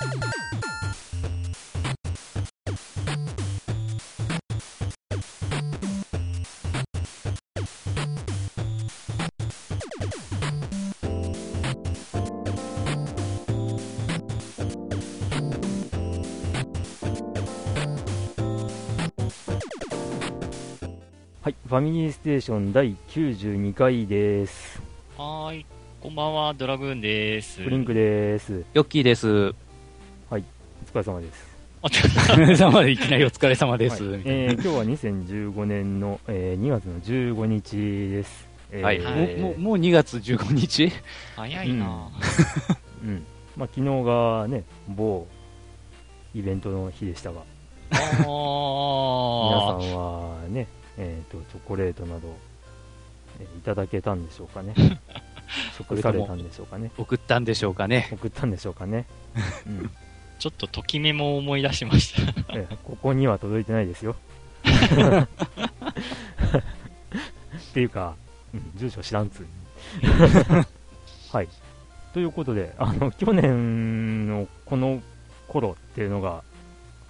はい、ファミリーステーション第92回です。はーい。こんばんは、ドラグーンです。ブリンクです。ヨッキーです。お疲れ様です。あ。ちょお疲れ様でいきなりお疲れ様です。はいえー今日は2015年の、えー2月の15日です。えーはい、はいもうもうもう2月15日？早いなうん。まあ、昨日がね、某イベントの日でしたが、あ皆さんー。はね、えーと、チョコレートなど、えーいただけたんでしょうかね。食されたんでしょうかね。送ったんでしょうかね。送ったんでしょうかね。うん。ちょっとときめも思い出しました。えーここには届いてないですよ。っていうか、うん、住所知らんつうに はい。ということで、あの、去年のこの頃っていうのが、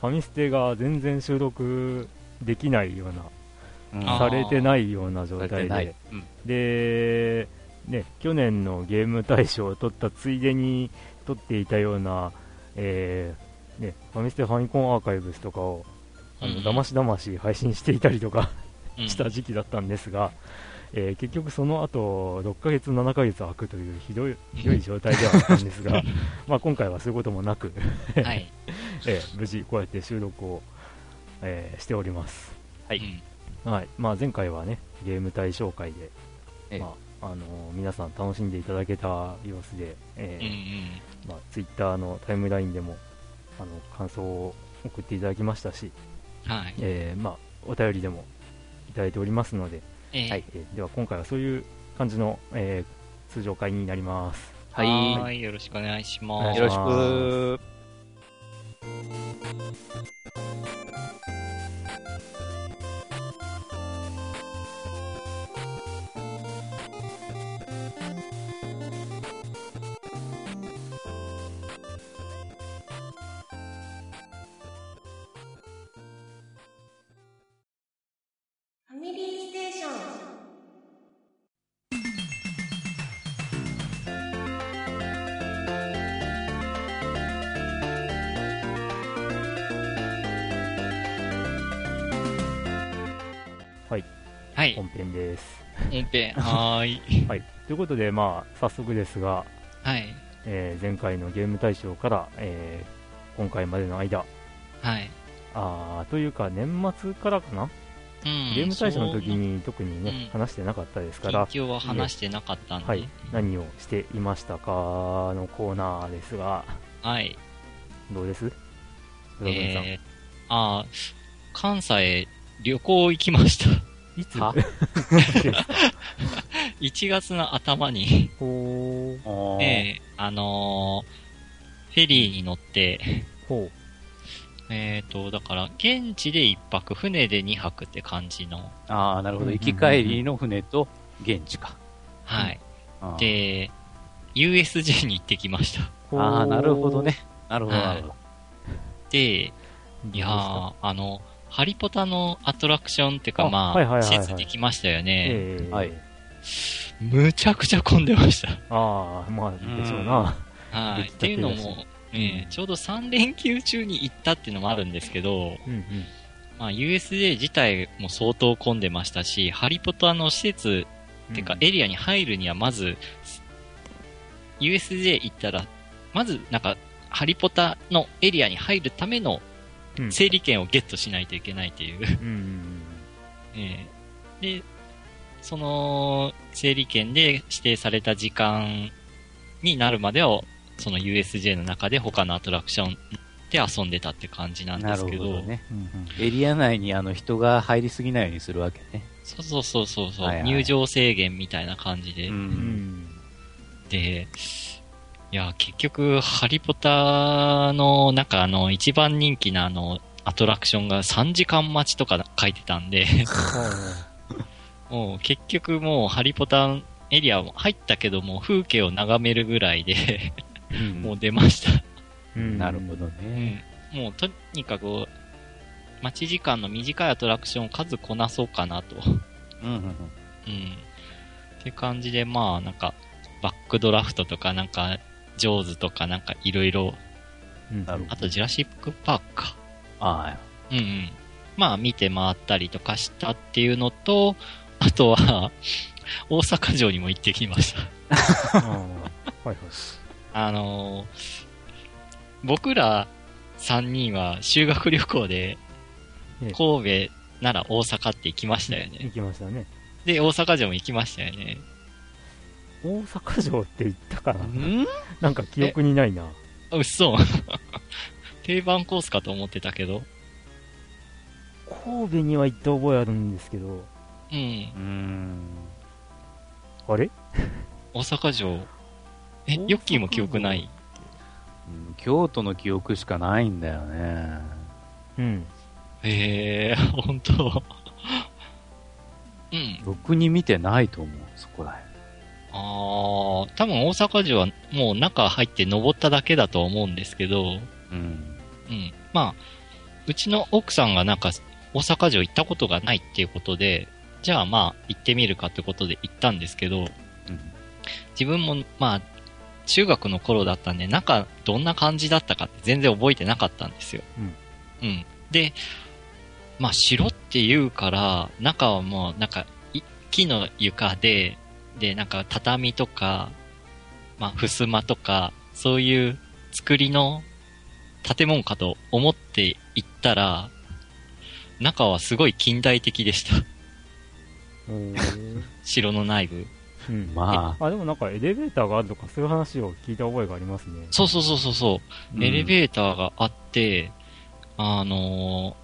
ファミステが全然収録できないような、うんされてないような状態で、。うんで、ね、去年のゲーム大賞を取ったついでに取っていたような、えーね、ファミステファミコンアーカイブスとかを、あの、うんだましだまし配信していたりとかうんした時期だったんですが、えー結局その後、6ヶ月、7ヶ月空くというひどい、ひどい状態ではあったんですが、まあ今回はそういうこともなく、はい。えー無事こうやって収録を、えーしております。はいうんはい。まあ前回はね、ゲーム対象会で、ええまあ、あのー皆さん楽しんでいただけた様子で、えうんうーん。まあ、ツイッターのタイムラインでも、あの、感想を送っていただきましたし、はい。えーまあ、お便りでもいただいておりますので、えーはいえーでは今回はそういう感じの、えー通常会になります。はい。はーい。よろしくお願いします。よろしく。ファミリーステーション。はい、はい。本編です。本編。はーい。はい。ということで、まあ、早速ですが、はい。えー前回のゲーム大賞から、えー今回までの間、はい。あーというか、年末からかな、うん。ゲーム大賞の時に特にね、うん。話してなかったですから、近況は話してなかったんで。はい、何をしていましたかのコーナーですが、はい。どうです？えー、あー関西旅行行きました。いつ？は1月の頭に、えーあのーフェリーに乗って、ほう、えっ、と、だから、現地で1泊、船で2泊って感じの、ああ、なるほど。うん行き帰りの船と現地か。はい。で、USJ に行ってきました。ああ、なるほどね。。なるほど、はいなるほど。で、いやあの、ハリポタのアトラクションっていうか、あまあ、はいはいはいはい施設できましたよね。えーはいむちゃくちゃ混んでました。ああ、まあ、でしょうな。はい。ったていうのも、えーちょうど3連休中に行ったっていうのもあるんですけど、うんうん。まあ、USJ 自体も相当混んでましたし、ハリポタの施設っていうか、うんエリアに入るにはまず、USJ 行ったら、まず、なんか、ハリポタのエリアに入るためのうん整理券をゲットしないといけないという。うんうん えーで、その整理券で指定された時間になるまでは、その USJ の中で他のアトラクションで遊んでたって感じなんですけど、ほどね。うんうん。エリア内にあの人が入りすぎないようにするわけね。そうそうそうそうそう、はいはい。入場制限みたいな感じで、で、いや、結局、ハリポタの、なんかあの、一番人気なあの、アトラクションが3時間待ちとか書いてたんで、もう結局もうハリポタエリアも入ったけども、風景を眺めるぐらいで、うんもう出ました。うんなるほどうね。ん。もうとにかく、待ち時間の短いアトラクションを数こなそうかなと。うんうんうん。うん。って感じで、まあ、なんか、バックドラフトとか、なんか、ジョーズとか、なんか、いろいろ、うんなるほあと、ジュラシックパークか。あうんうん。まあ、見て回ったりとかしたっていうのと、あとは、大阪城にも行ってきました。はいはい。あのー僕ら3人は修学旅行でええ、神戸、奈良、大阪って行きましたよね。行きましたね。で、大阪城も行きましたよね。大阪城って言ったかな？ん？なんか記憶にないな。あ、うっそ。定番コースかと思ってたけど。神戸には行った覚えあるんですけど、うん。うん。あれ？大阪城。えヨッキーも記憶ない？うん京都の記憶しかないんだよね。うん。へえー、本当 うん。ろくに見てないと思う、そこらへん。あー、多分大阪城はもう中入って登っただけだと思うんですけど、うん。うん。まあ、うちの奥さんがなんか大阪城行ったことがないっていうことで、じゃあまあ行ってみるかってことで行ったんですけど、うん。自分もまあ、中学の頃だったんで、中どんな感じだったかって全然覚えてなかったんですよ。うん。うん。で、まあ城って言うから、中はもうなんか、い木の床で、で、なんか畳とか、まあ、襖とか、そういう作りの建物かと思って行ったら、中はすごい近代的でした。城の内部。うん。まあ、あ、でもなんかエレベーターがあるとかそういう話を聞いた覚えがありますね。そうそうそうそうそう。うんエレベーターがあって、あのー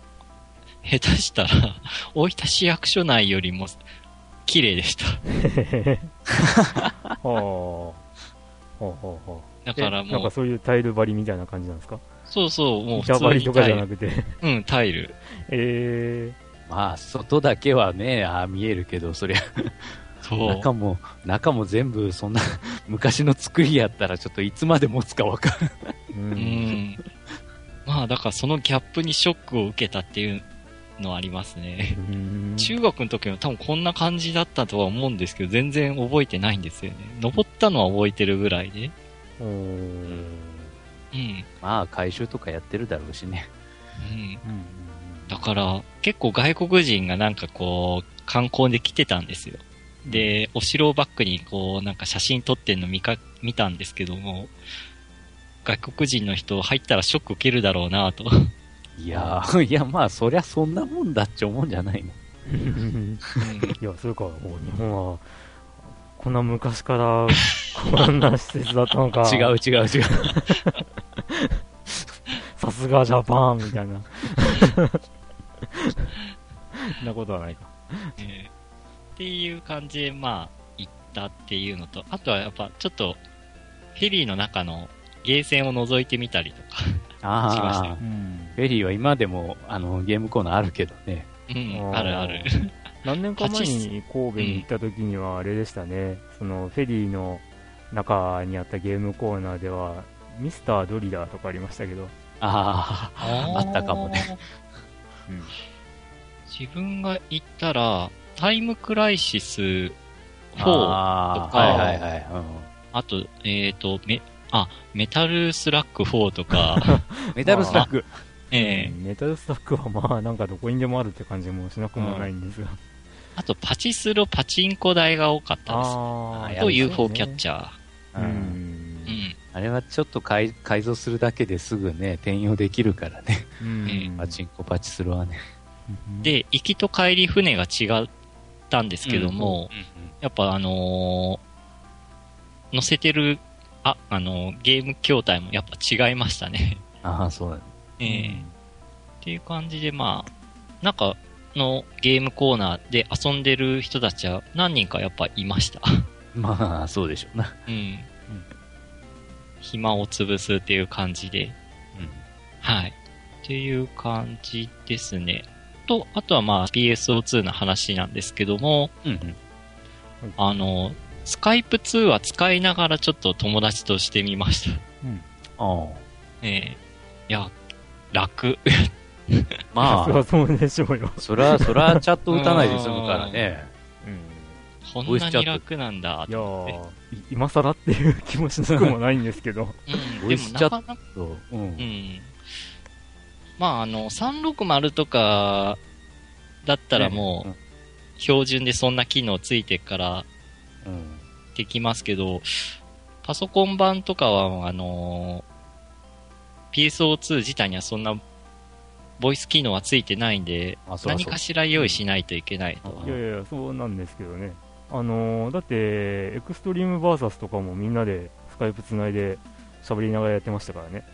下手したら、大分市役所内よりも綺麗でした。はあ。ほうほうほう。だからえなんもう、かそういうタイル張りみたいな感じなんですか？そうそう、もう普板通に張りとかじ。ゃなくて。うん、タイル。えまあ、外だけはね、ああ見えるけど、そりゃ、そう。中も、中も全部そんな 昔の作りやったらちょっといつまで持つかわかる。ー。う。うんん。まあ、だからそのギャップにショックを受けたっていうのはありますね。うん中学の時も多分こんな感じだったとは思うんですけど、全然覚えてないんですよね。登ったのは覚えてるぐらいで。おーうん。まあ、回収とかやってるだろうしね。うん。うんだから、結構外国人がなんかこう、観光で来てたんですよ。で、お城をバックにこう、なんか写真撮ってんの見か、見たんですけども、外国人の人入ったらショック受けるだろうなと。いやー、いや、まあ、そりゃそんなもんだっちゃ思うんじゃないの。うんいや、それか、お日本は、こんな昔から、こんな施設だったのか。違う。違う違う。さすがジャパンみたいな。そんなことはないか。えーっていう感じで、まあ、行ったっていうのと、あとはやっぱちょっと、フェリーの中のゲーセンを覗いてみたりとか、あしましたよ。あ、ん。フェリーは今でも、あの、ゲームコーナーあるけどね。うん、あるある。何年か前に神戸に行った時にはあれでしたね、そのフェリーの中にあったゲームコーナーでは、ミスタードリラーとかありましたけど、ああ、あったかもね。うん。自分が行ったら、タイムクライシス4、あああ、とかはいはいはい。うんと、えっ、と、メ、あ、メタルスラッグ4とか、メタルスラッグ。ええメタルスラッグはまあなんかどこにでもあるって感じもしなくもないんですが。あとパチスロパチンコ台が多かったです。あーと UFO キャッチャー。ううんんう。ん。あれはちょっと改改造するだけですぐね、転用できるからね。うんパチンコパチスロはね。で、行きと帰り船が違ったんですけども、やっぱあのー乗せてる、あ、あのーゲーム筐体もやっぱ違いましたね。ああ、そうだね。ええっていう感じで、まあ、中のゲームコーナーで遊んでる人たちは何人かやっぱいました。まあ、そうでしょうな。うん。暇を潰すっていう感じで、はい。っていう感じですね。と、あとはまあ PSO2 の話なんですけども、うん。うん。あの、スカイプ通話使いながらちょっと友達としてみました。ああ。えええいや、楽。まそりゃあ、そうでしょうよ。そら、そらチャット打たないで済むからね。うん。こんなに楽なんだって。ー、い今更っていう気もしなくもないんですけど。うん、ボでもイスチャットなかなか、うんう。ん。まあ、あの、360とかだったらもう、標準でそんな機能ついてからうん。できますけど、パソコン版とかは、あの PSO2 自体にはそんな、ボイス機能はついてないんで、何かしら用意しないといけないと。うんいやいやいや、そうなんですけどね。あのー、だって、エクストリームバーサスとかもみんなでスカイプつないで喋りながらやってましたからね。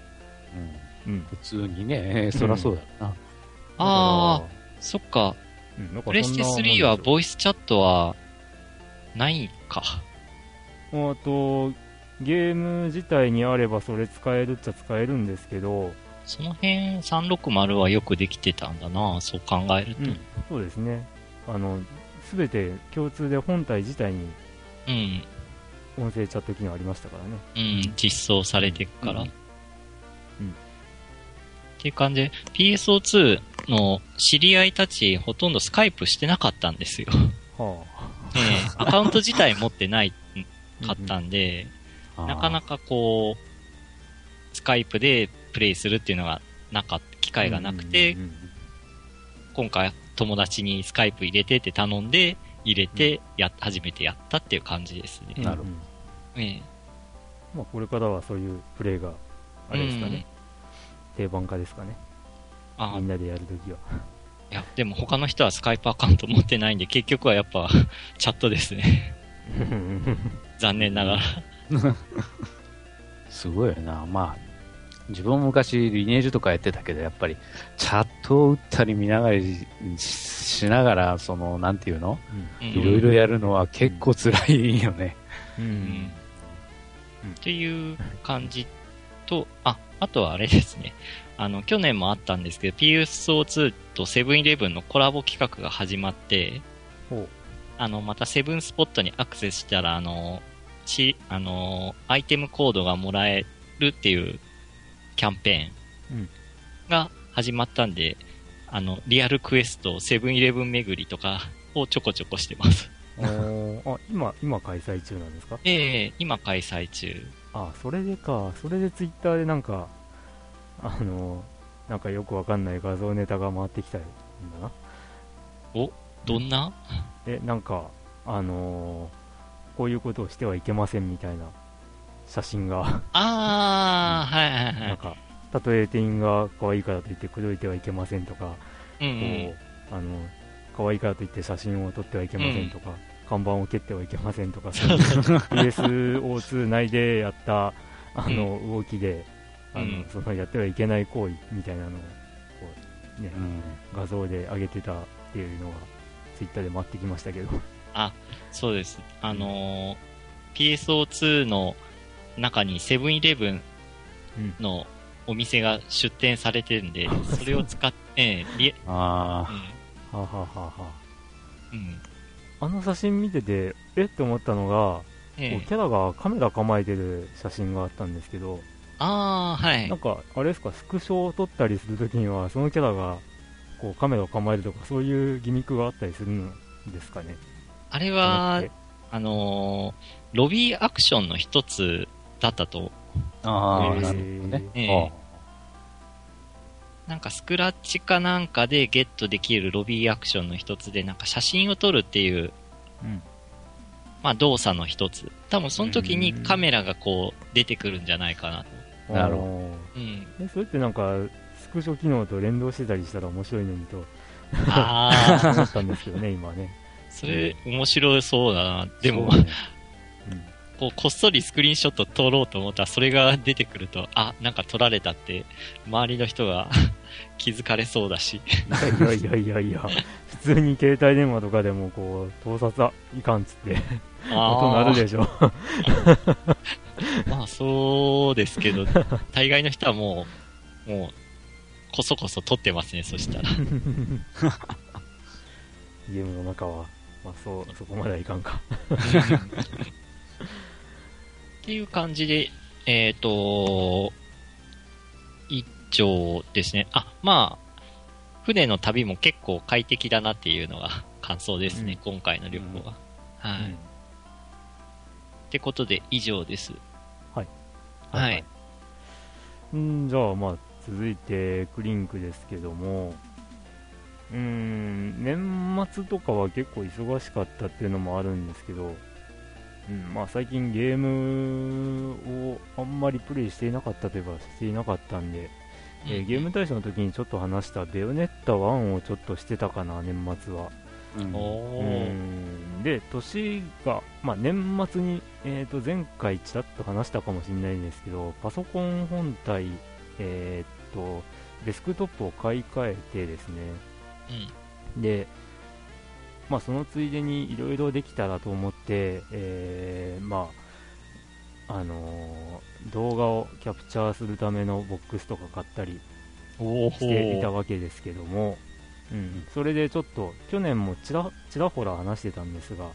うんうん。普通にね、そらそうだな。ああ、そっか。プレステ3はボイスチャットは、ないか。あと、ゲーム自体にあればそれ使えるっちゃ使えるんですけど、その辺360はよくできてたんだな、そう考えると。うんそうですね。あの、すべて共通で本体自体にうん、音声チャット機能ありましたからね。うん、実装されてっから。うんうんっていう感じ。で、PSO2 の知り合いたちほとんどスカイプしてなかったんですよ。はええアカウント自体持ってないあ。かったんで、あーなかなかこう、スカイプでプレイするっていうのがなかった、機会がなくて、うんうんうん今回友達にスカイプ入れてって頼んで、入れてや、初めてやったっていう感じですね。うんなるほええまあ、これからはそういうプレイが、あれですかね、定番化ですかね。あみんなでやるときは。いや、でも他の人はスカイプアカウント持ってないんで、結局はやっぱ、チャットですね。残念ながら。すごいよな。まあ、自分も昔リネージとかやってたけど、やっぱり、チャットを打ったり見ながらししながら、その、なんていうの？うんいろいろやるのは結構辛いよね。うんっていう感じと、あ、あとはあれですね。あの、去年もあったんですけど、PSO2 とセブンイレブンのコラボ企画が始まって、ほあの、またセブンスポットにアクセスしたら、あの、し、あの、アイテムコードがもらえるっていうキャンペーうんンが始まったんで、あの、リアルクエスト、セブンイレブン巡りとかをちょこちょこしてます。あ、今、今開催中なんですか？ええ今開催中。あ、それでか。それでツイッターでなんか、あの、なんかよくわかんない画像ネタが回ってきたんだ？な。どんな？え、なんか、あのーこういうことをしてはいけませんみたいな写真が、ああ、はいはいはなんい。か、たとえ店員が可愛いからといって口説いてはいけませんとか、うんうん。こう、あの、可愛いからといって写真を撮ってはいけませんとか、看板を蹴ってはいけませんとか、そういう PSO2 内でやった、あの、動きで、あの、うんそのやってはいけない行為みたいなのを、こう、ね、うん。画像で上げてたっていうのが、ツイッターで回ってきましたけど。そうです。あのー PSO2 の中にセブンイレブンうんのお店が出店されてるんで、それを使って、え えリエあはあ、はあはあはうん。うん。あ、あの写真見てて、えって思ったのが、ええこうキャラがカメラ構えてる写真があったんですけど、ああ、はいなん。か、あれですか、スクショを撮ったりするときには、そのキャラが、こう、カメラを構えるとか、そういうギミックがあったりするんですかね。あれあは、あのーロビーアクションの一つだったと、あ。あなるほどね。ええなんかスクラッチかなんかでゲットできるロビーアクションの一つで、なんか写真を撮るっていう、うんまあ動作の一つ。多分その時にカメラがこう出てくるんじゃないかなと。なるほど。うん。え、それってなんか、スクショ機能と連動してたりしたら面白いのにとああ、思ったんですけどね、今ね。それ面白そうだな。でも、こうこっそりスクリーンショット撮ろうと思ったらそれが出てくると、あ、なんか撮られたって、周りの人が気づかれそうだし。いやいやいやいや、普通に携帯電話とかでもこう、盗撮はいかんっつって、音鳴るでしょ。まあそうですけど、大概の人はもう、もう、こそこそ撮ってますね、そしたら。ゲームの中は、まあそう、そこまではいかんか。っていう感じで、えっ、と、以上ですね。あ、まあ、船の旅も結構快適だなっていうのが 感想ですね、今回の旅行は。はい、うんってことで、以上です。はい。はい。んじゃあ、まあ、続いて、クリンクですけども、うーん、年末とかは結構忙しかったっていうのもあるんですけど、うん、まあ最近ゲームをあんまりプレイしていなかったといえばしていなかったんで、えーゲーム大賞の時にちょっと話したベヨネッタ1をちょっとしてたかな、年末は。うん。で年が、まあ、年末に、えー、と前回ちらっと話したかもしれないんですけどパソコン本体、えー、とデスクトップを買い替えてですね。で、まあ、そのついでにいろいろできたらと思って、えーまああのー動画をキャプチャーするためのボックスとか買ったりおしていたわけですけども、うん、それでちょっと去年もちらちらほら話してたんですが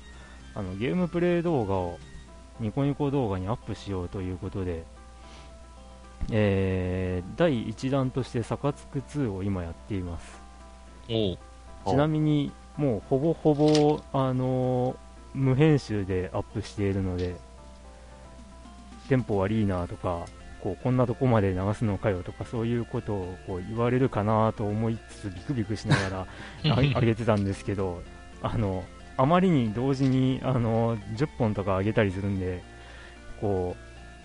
あのゲームプレイ動画をニコニコ動画にアップしようということで、えー第1弾として「サカツク2」を今やっています。ちなみにもうほぼほぼ、あのー無編集でアップしているのでテンポ悪いなとかこうこんなとこまで流すのかよとかそういうことをこう言われるかなと思いつつビクビクしながら あ上げてたんですけどあのあまりに同時にあの10本とか上げたりするんでこ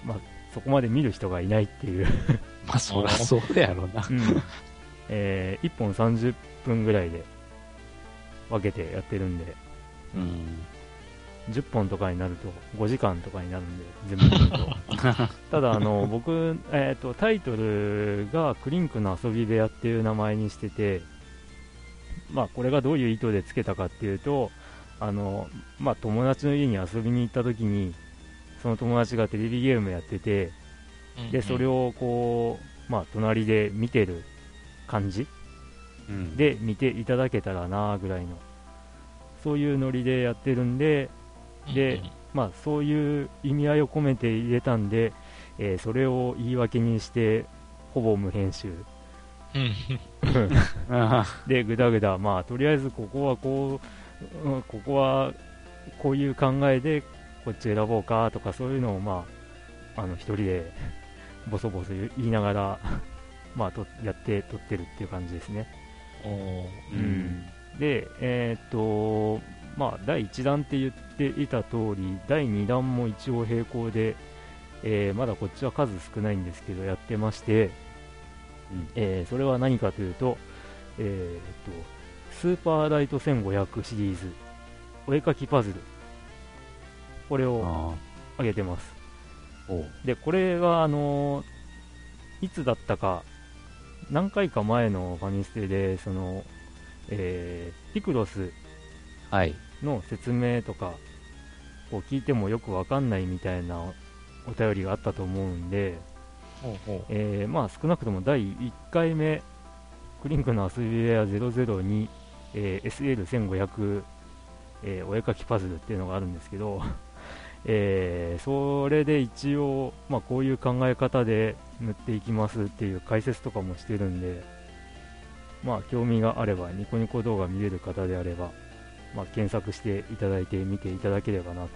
う、まあ、そこまで見る人がいないっていう まあ、そりゃそうやろうな。うんえ1本30分ぐらいで分けてやってるんでうん。10本とかになると5時間とかになるんで全部見ると。ただあの僕、えー、とタイトルがクリンクの遊び部屋っていう名前にしててまあこれがどういう意図でつけたかっていうとあの、まあ、友達の家に遊びに行った時にその友達がテレビゲームやっててでそれを、をこう、まあ、隣で見てる感じうん、で見ていただけたらなぐらいの。そういうノリでやってるんで、でまあ、そういう意味合いを込めて入れたんで、えーそれを言い訳にしてほぼ無編集。でぐだぐだ、まあ、とりあえずここはこう、うんここはこういう考えでこっち選ぼうかとかそういうのを、まあ、あの一人でボソボソ言いながら、まあ、とやって撮ってるっていう感じですね。おうん。で、えーっと、まあ、第1弾って言っていた通り、第2弾も一応並行で、えーまだこっちは数少ないんですけど、やってまして、うんえーそれは何かというと、えーっと、スーパーライト1500シリーズ、お絵かきパズル、これをあ上げてます。で、これが、あのいつだったか、何回か前のファミステで、その、えーピクロスはい。の説明とかこう聞いてもよくわかんないみたいなお便りがあったと思うんで、えーまあ少なくとも第1回目クリンクの遊び部屋002、えー SL1500、えーお絵かきパズルっていうのがあるんですけど、えーそれで一応、まあ、こういう考え方で塗っていきますっていう解説とかもしてるんで、まあ、興味があればニコニコ動画見れる方であれば、まあ、検索していただいて見ていただければなと、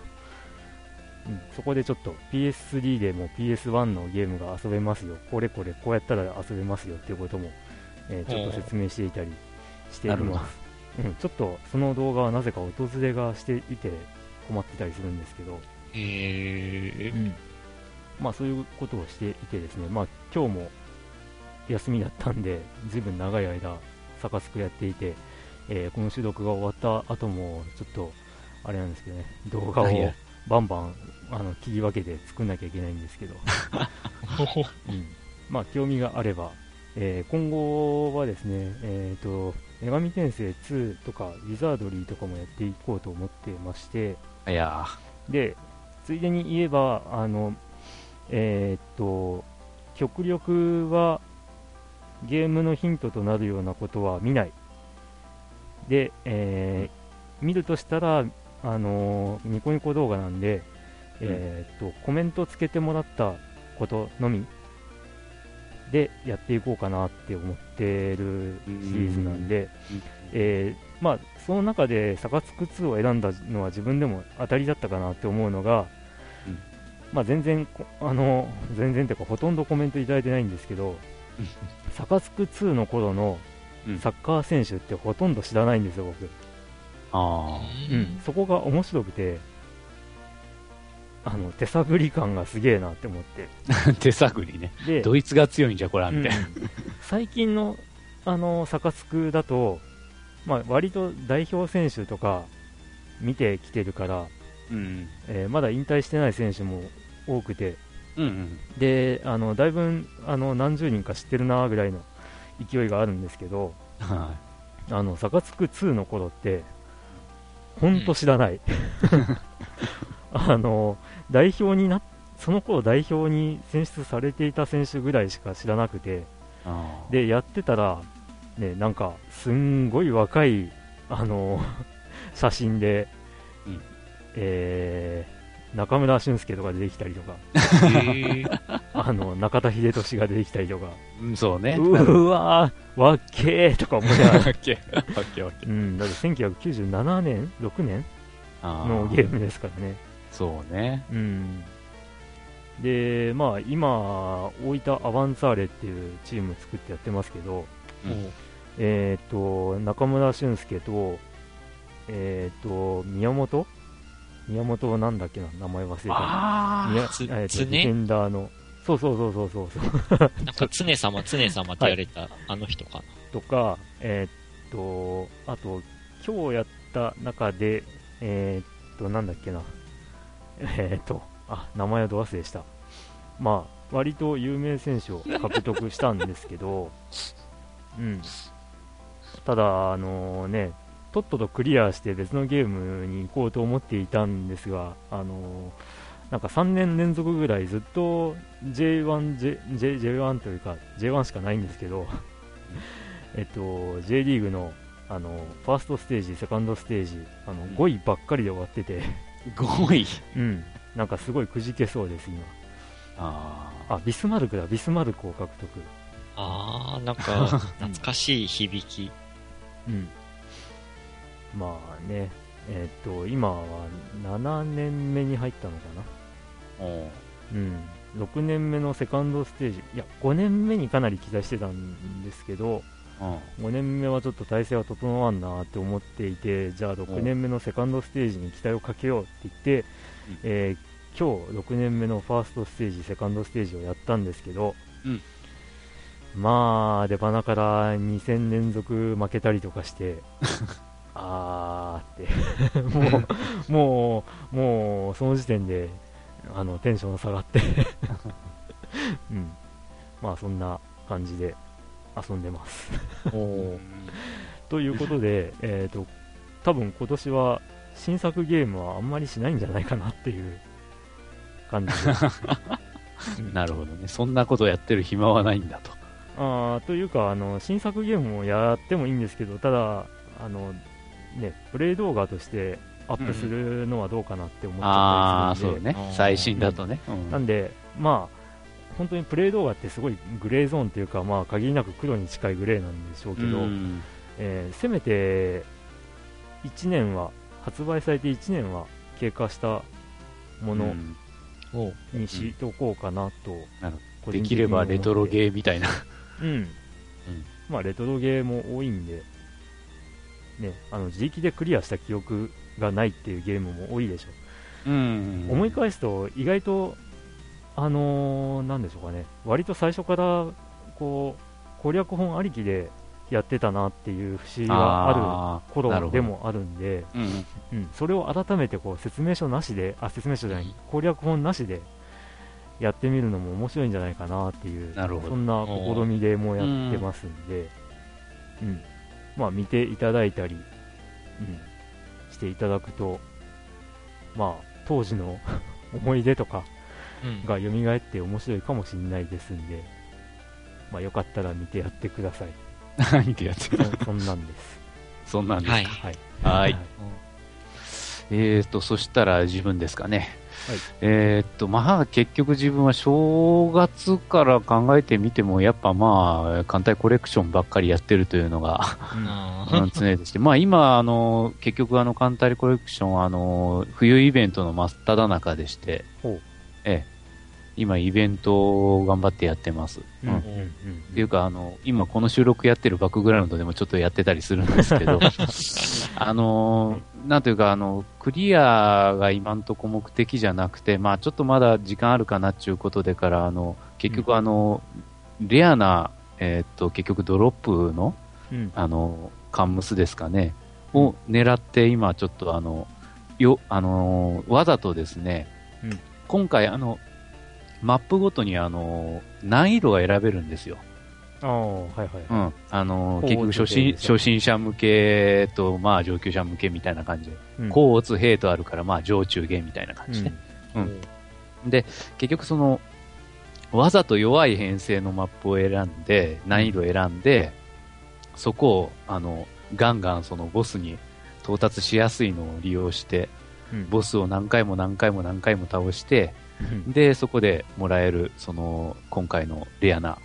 うん、そこでちょっと PS3 でも PS1 のゲームが遊べますよ。これこれこうやったら遊べますよっていうことも、えーちょっと説明していたりしています、うん、ちょっとその動画はなぜか訪れがしていて困ってたりするんですけど、へえまあそういうことをしていてですね、まあ今日も休みだったんで、ずいぶん長い間、サカスクやっていて、えーこの収録が終わった後も、ちょっと、あれなんですけどね、動画をバンバンあの切り分けて作んなきゃいけないんですけど、うん、まあ興味があれば、えー今後はですね、えーと、女神転生2とか、ウィザードリーとかもやっていこうと思ってまして、いやでついでに言えばあのえーっと極力はゲームのヒントとなるようなことは見ないで、えー見るとしたらあのニコニコ動画なんで、えーっとコメントつけてもらったことのみでやっていこうかなって思ってるシリーズなんで、うん。えーまあ、その中でサカツク2を選んだのは自分でも当たりだったかなって思うのが、うん。まあ、全然こあの全然というかほとんどコメントいただいてないんですけど、サカツク2の頃のうんサッカー選手ってほとんど知らないんですよ、僕。あうん、そこが面白くて、あの手探り感がすげえなって思って。あ。手探りね。で、ドイツが強いんじゃ、こら、みたいな。うん最近のあのサカツクだと、まあ、割と代表選手とか見てきてるから、うん。えーまだ引退してない選手も多くて、うんうん。であのだいぶあの何十人か知ってるなぐらいの勢いがあるんですけど、はあのサカツク2の頃って、本当知らない、あの代表になその頃代表に選出されていた選手ぐらいしか知らなくて、でやってたら、ね、なんかすんごい若いあの写真で、うん。えー中村俊輔とか出てきたりとか。あの中田英寿が出てきたりとか、うん、そうね。うーわー、わっけーとか思いながら、オッケー、オッケー、オッケー。うん、だって1997年、6年あのゲームですからね。そうね。うん、で、まあ、今、大分アバンツァーレっていうチーム作ってやってますけど、うんえっ、と、中村俊輔と、えっ、と、宮本宮本なんだっけな、名前忘れた。あ宮つえーディフェンダーの、そうそうそうそうそうそう、なんか、常様、常様って言われた、あの人かな。とか、えっ、と、あと、今日やった中で、えっ、と、なんだっけな、えっ、と、あ、名前はど忘れした。まあ、割と有名選手を獲得したんですけど、うん。ただ、あのね、とっととクリアして別のゲームに行こうと思っていたんですが、あのなんか3年連続ぐらいずっと J1、J、J、J1 というか J1 しかないんですけど、えっと、J リーグのあのファーストステージ、セカンドステージ、あの5位ばっかりで終わってて、5位？うん、なんかすごいくじけそうです、今。ああ、ビスマルクだ、ビスマルクを獲得。あー、なんか、懐かしい響き。うん。まあね、えっと、今は7年目に入ったのかな。うん。6年目のセカンドステージ、いや、5年目にかなり期待してたんですけど、うん。5年目はちょっと体制は整わんなって思っていて、じゃあ6年目のセカンドステージに期待をかけようって言って、うんえー今日6年目のファーストステージ、セカンドステージをやったんですけど、うんまあ、出花から2戦連続負けたりとかして、あーって、もう、もう、もう、その時点で、あの、テンション下がって、うん。まあ、そんな感じで遊んでます。お ということで、えー、と多分今年は新作ゲームはあんまりしないんじゃないかなっていう感じでなるほどね。そんなことやってる暇はないんだと。あーというかあの新作ゲームをやってもいいんですけどただあの、ね、プレイ動画としてアップするのはどうかなって思っちゃったりするんで、ね。最新だとね。うん。なんでまあ本当にプレイ動画ってすごいグレーゾーンというか、まあ、限りなく黒に近いグレーなんでしょうけど、うん。えーせめて1年は発売されて1年は経過したものうん。おにしておこうかなと、なる個人的にできればレトローゲーみたいな。うん、まあレトロゲーも多いんでねあの自力でクリアした記憶がないっていうゲームも多いでしょ。うん。思い返すと意外とあのーなんでしょうかね。割と最初からこう攻略本ありきでやってたなっていう節がある頃でもあるんで、うん。うん、それを改めてこう説明書なしで、あ説明書じゃない、攻略本なしでやってみるのも面白いんじゃないかなっていう、そんな試みでもうやってますんで、うんまあ、見ていただいたり、うん、していただくと、まあ、当時の 思い出とかうん。が蘇って面白いかもしれないですんで、まあ、よかったら見てやってください。何でやってるそそんなんです。そんなんですか。はい。はい。はいうんえーと、そしたら自分ですかね。はい。えーと、まあ結局自分は正月から考えてみても、やっぱまあ、艦隊コレクションばっかりやってるというのが、常でして、まあ今、あの、結局あの、艦隊コレクションはあの、冬イベントの真っ只中でして、ほう。ええ、今イベントを頑張ってやってます。うんうんっていうか、あの、今この収録やってるバックグラウンドでもちょっとやってたりするんですけど、あの、なんというか、あの、クリアが今んとこ目的じゃなくて、まあちょっとまだ時間あるかなっていうことでから、あの、結局あの、レアな、えーっと、結局ドロップの、うん。あの、カンムスですかね、を狙って今ちょっとあの、よ、あのわざとですね、うん。今回あの、マップごとにあの、難易度が選べるんですよ。はいはい。うん。あの、高結局初心、初心者向けと、まあ上級者向けみたいな感じで、うん。高圧兵とあるから、まあ上中下みたいな感じで。うん。で、結局その、わざと弱い編成のマップを選んで、難易度を選んで、そこを、あの、ガンガンそのボスに到達しやすいのを利用して、うん。ボスを何回も何回も何回も倒して、うん。で、そこでもらえる、その、今回のレアな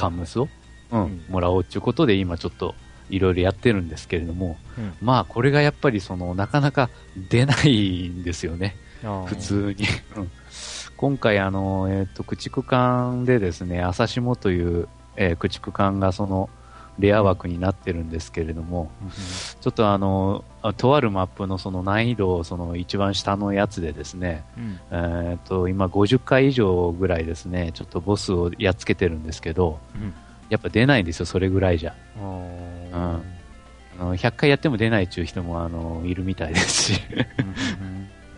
カンムスを、うん、うんもらおうっていうことで、今ちょっと、いろいろやってるんですけれども、うんまあ、これがやっぱり、その、なかなか出ないんですよね。普通に。うん今回、あの、えっ、と、駆逐艦でですね、朝霜という、えー駆逐艦がその、レア枠になってるんですけれども、ちょっとあの、あとあるマップのその難易度をその一番下のやつでですね、うん。えっ、と、今50回以上ぐらいですね、ちょっとボスをやっつけてるんですけど、うん。やっぱ出ないんですよ、それぐらいじゃ。うん。あの100回やっても出ないっていう人もあのいるみたいですし、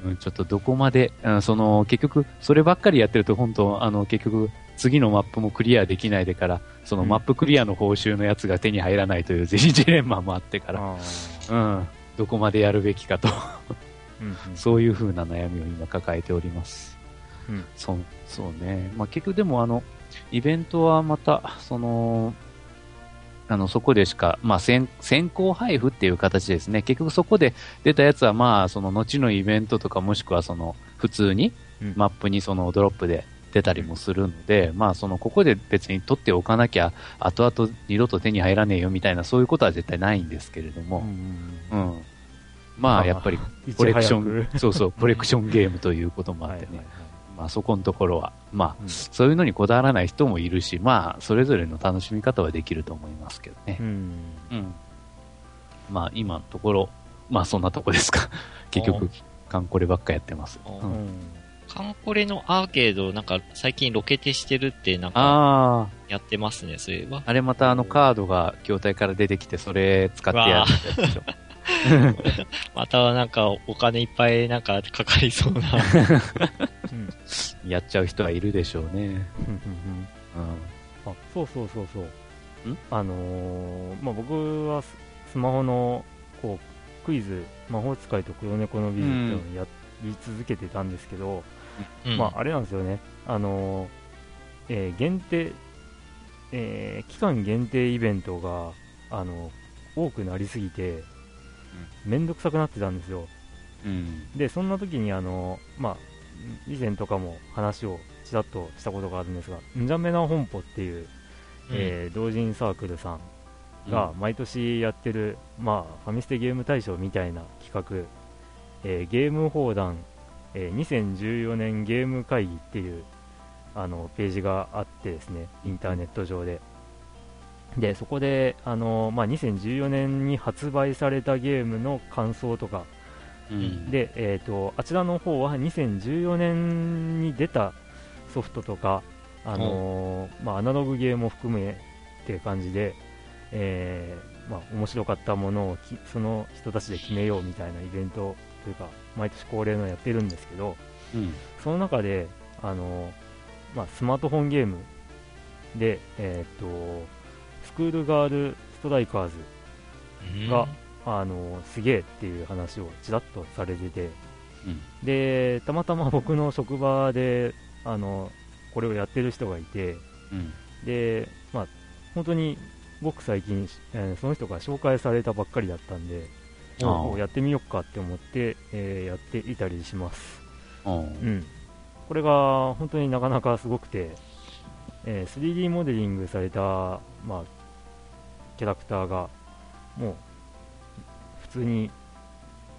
うん ちょっとどこまで、うんその結局、そればっかりやってると、本当、あの結局、次のマップもクリアできないでから、そのうん。マップクリアの報酬のやつが手に入らないという ジジレンマもあってから、うん、どこまでやるべきかと、うんうん。そういう風な悩みを今抱えております。うん。そうそうね。まあ、結局でもあの、イベントはまた、その、あの、そこでしか、まあ、先、先行配布っていう形ですね。結局そこで出たやつは、まあ、その後のイベントとかもしくはその、普通にうん。マップにそのドロップで出たりもするので、まあ、その、ここで別に取っておかなきゃ、後々二度と手に入らねえよみたいな、そういうことは絶対ないんですけれどうんも、うんうん。まあ、やっぱり、コレクション、そうそう、コレクションゲームということもあってね。はいはいまあそこのところは、まあ、うんそういうのにこだわらない人もいるし、まあ、それぞれの楽しみ方はできると思いますけどねはい。うんうん。まあ、今のところ、まあそんなとこですか。結局、カンコレばっかやってます。うんカンコレのアーケード、なんか最近ロケテしてるってなんかあやってますね、そういえばあ、。あれまたあのカードが筐体から出てきて、それ使ってやるやつでしょ。またなんかお金いっぱいなんかかかりそうな。うんやっちゃう人はいるでしょうね。うん。あそうそうそうそうん？あのーまあ、僕はススマホのこうクイズ魔法使いと黒猫のビズっていうのをやり続けてたんですけど、うん。まあ、あれなんですよね、あのーえー限定、えー期間限定イベントが、あの多くなりすぎて、めんどくさくなってたんですよ。うん。で、そんな時に、あのまあ、以前とかも話をちらっとしたことがあるんですが、んじゃめな本舗っていう、えー同人サークルさんが毎年やってる、まあ、ファミステゲーム大賞みたいな企画、えーゲーム放談、えー2014年ゲーム会議っていうあのページがあってですね、インターネット上で。で、そこで、あのまあ、2014年に発売されたゲームの感想とか、うん。で、えー、とあちらの方は2014年に出たソフトとか、あのーまあ、アナログゲームも含めっていう感じで、えーまあ、面白かったものをきその人たちで決めようみたいなイベントというか毎年恒例のやってるんですけどうん。その中で、あのーまあ、スマートフォンゲームで、えー、とスクールガールストライカーズうんがあのすげえっていう話をちらっとされてて、うんでたまたま僕の職場であのこれをやってる人がいてうん。で、まあ、本当にごく最近、えーその人が紹介されたばっかりだったんであをやってみようかって思って、えーやっていたりします。うんうん、これが本当になかなかすごくて、えー 3D モデリングされた、まあ、キャラクターがもう普通に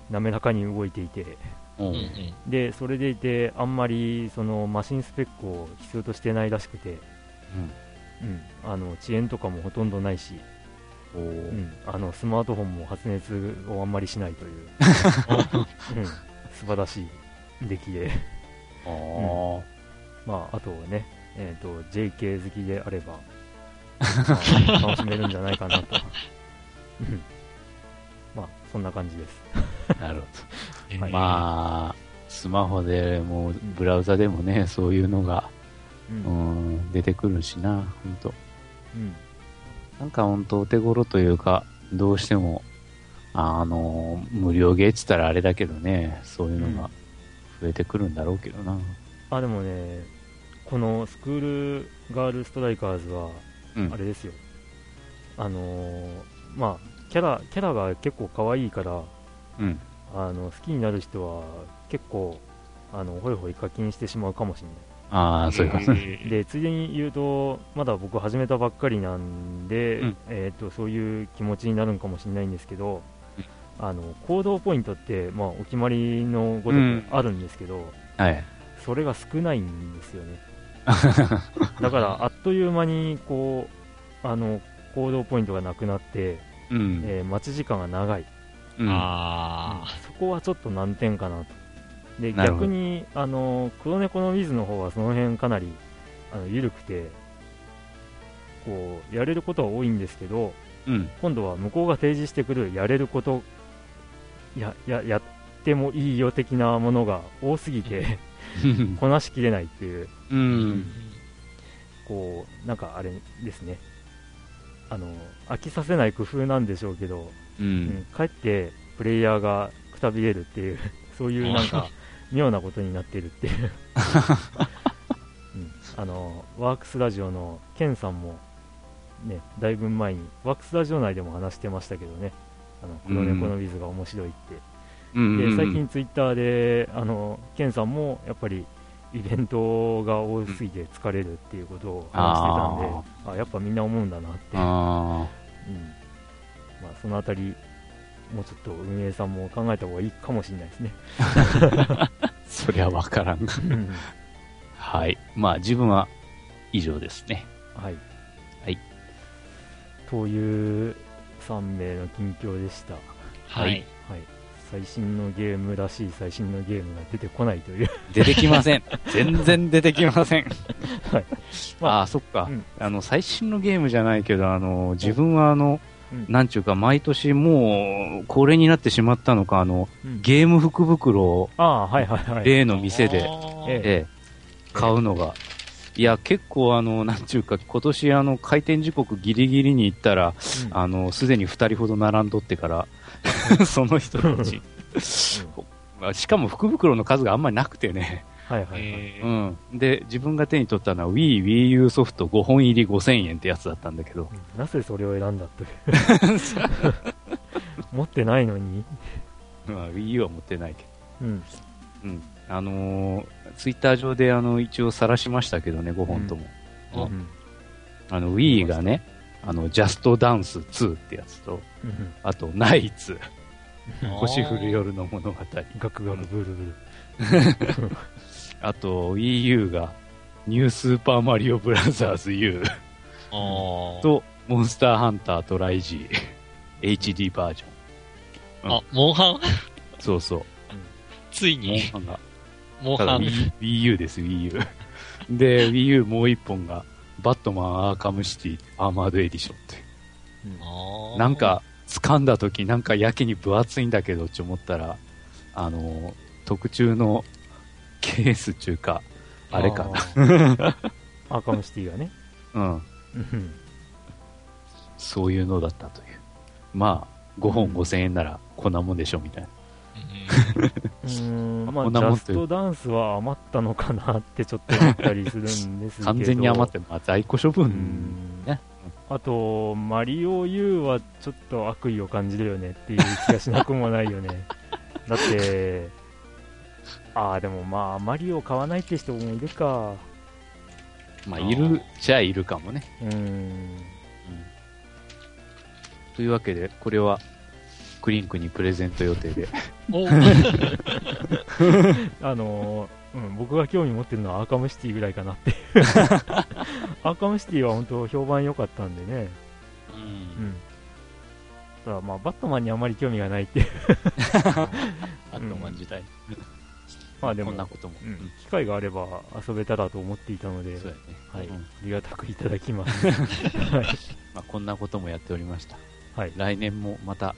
滑らかに動いていてうん。うんうん。でそれでいてあんまりそのマシンスペックを必要としてないらしくて、うん、あの遅延とかもほとんどないし、うん、あのスマートフォンも発熱をあんまりしないという、うん、素晴らしい出来で。あー。まあ、あとね、えー、と JK 好きであれば、まあ楽しめるんじゃないかなと。うん。まあ、そんな感じです。なるほえーど。まあ、スマホでも、ブラウザでもね、そういうのが、ううんん、出てくるしな、本当うんなんか本当お手頃というか、どうしても、あの、無料ゲーっつったらあれだけどね、そういうのが増えてくるんだろうけどな。あでもね、このスクールガールストライカーズは、うんあれですよ、あのーまあ、キャラキャラが結構可愛いから、うん。あの好きになる人は結構、あのホイホイ課金してしまうかもしれない。ああ、そういうこと。えでついでに言うと、まだ僕始めたばっかりなんで、うんえー、とそういう気持ちになるんかもしれないんですけど、うんあの行動ポイントって、まあ、お決まりのごとうんくあるんですけど、はい。それが少ないんですよね。だから、あっという間にこうあの行動ポイントがなくなって、うん。えー待ち時間が長い、うんあそこはちょっと難点かなと。で逆にあの黒猫のウィズの方はその辺かなりあの緩くてこうやれることは多いんですけどうん。今度は向こうが提示してくるやれることやややってもいいよ的なものが多すぎて こなしきれないっていううーん。こうなんかあれですねあの飽きさせない工夫なんでしょうけど、う。うんん、かえってプレイヤーがくたびれるっていうそういうなんか妙なことになってるっていう、うん、あのワークスラジオのケンさんもねだいぶ前にワークスラジオ内でも話してましたけどね。あの黒猫のウィズが面白いって、うん。で最近ツイッターであのケンさんもやっぱりイベントが多すぎて疲れるっていうことを話してたんで、あやっぱみんな思うんだなって、う。ん。あまあ、そのあたりもうちょっと運営さんも考えた方がいいかもしれないですね。あ、そりゃわからん。うんはい。まあ、自分は以上ですね。はい。はい。という3名の近況でした。はい。はい。最新のゲームらしい最新のゲームが出てこないという。出てきません。全然出てきません。はい。まあああ、そっか、うんあの、最新のゲームじゃないけど、あの、自分はあの、うんなんちゅうか、毎年もう、恒例になってしまったのか、あの、うん。ゲーム福袋をああ、はいはいはい。例の店で、ええ。え、買うのが、いや、結構あの、なんちゅうか、今年あの、開店時刻ギリギリに行ったら、うん。あの、すでに二人ほど並んどってから、その人たち。まあしかも福袋の数があんまりなくてね。はいはいはい。えーうん。で、自分が手に取ったのは Wii、Wii U ソフト5本入り5000円ってやつだったんだけど。うんなぜそれを選んだという。持ってないのに。まあ、Wii U は持ってないけうん。ど。うん。あのー、ツイッター上であの、一応晒しましたけどね、5本とも。うんうんあの、Wii がね、あの、ジャストダンス2ってやつと、うんあと、ナイツ、星降る夜の物語。ガクガクブルブル。あと、Wii U が、ニュースーパーマリオブラザーズ U と、モンスターハンタートライジー HD バージョン。あ、モンハン？そうそう。モンついに、ハンが。ただモンハン。Wii, U です、Wii U。で、Wii U もう一本が、バットマンアーカムシティアーマードエディションって。なん、か、掴んだ時なんかやけに分厚いんだけどって思ったら、あの、特注のケースっていうか、あれかな。な。アーカムシティがね。うん。うんそういうのだったという。まあ、5本5000円ならこんなもんでしょみたいな。うー ん、まあ、ジャストダンスは余ったのかなってちょっと思ったりするんですけど。完全に余って、まあ、在庫処う分ん。ねあと、マリオ U はちょっと悪意を感じるよねっていう気がしなくもないよね。だって、ああ、でもまあ、マリオ買わないって人もいるか。まあ、いるじゃいるかもね。うーん。というわけで、これは、クリンクにプレゼント予定で。お あのーうん、僕が興味持ってるのはアーカムシティぐらいかなっていう。アーカムシティは本当評判良かったんでね。う。うんん。ただまあ、バットマンにあまり興味がないっていう。あとマン自体。まあでもこんなことも。うん、機会があれば遊べたらと思っていたので、ね。はい、うんありがたくいただきます。はい。まあ、こんなこともやっておりました。はい。来年もまた、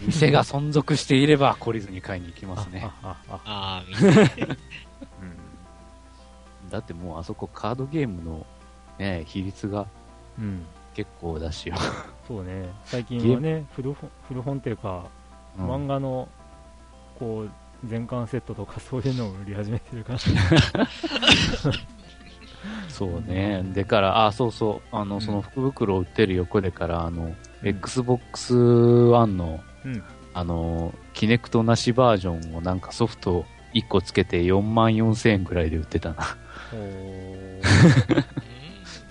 店が存続していれば懲りずに買いに行きますね。ああああああ、見て。だってもうあそこカードゲームのね、比率がうん。うん。結構だしよ。そうね。最近はね、古本古本っていうか、うん漫画の、こう、全巻セットとかそういうのを売り始めてるから。そうね。でから、あ、そうそう。あの、うんその福袋を売ってる横でから、あの、Xbox One の、うん。あの、キネクトなしバージョンをなんかソフト1個つけて4万4千円くらいで売ってたな。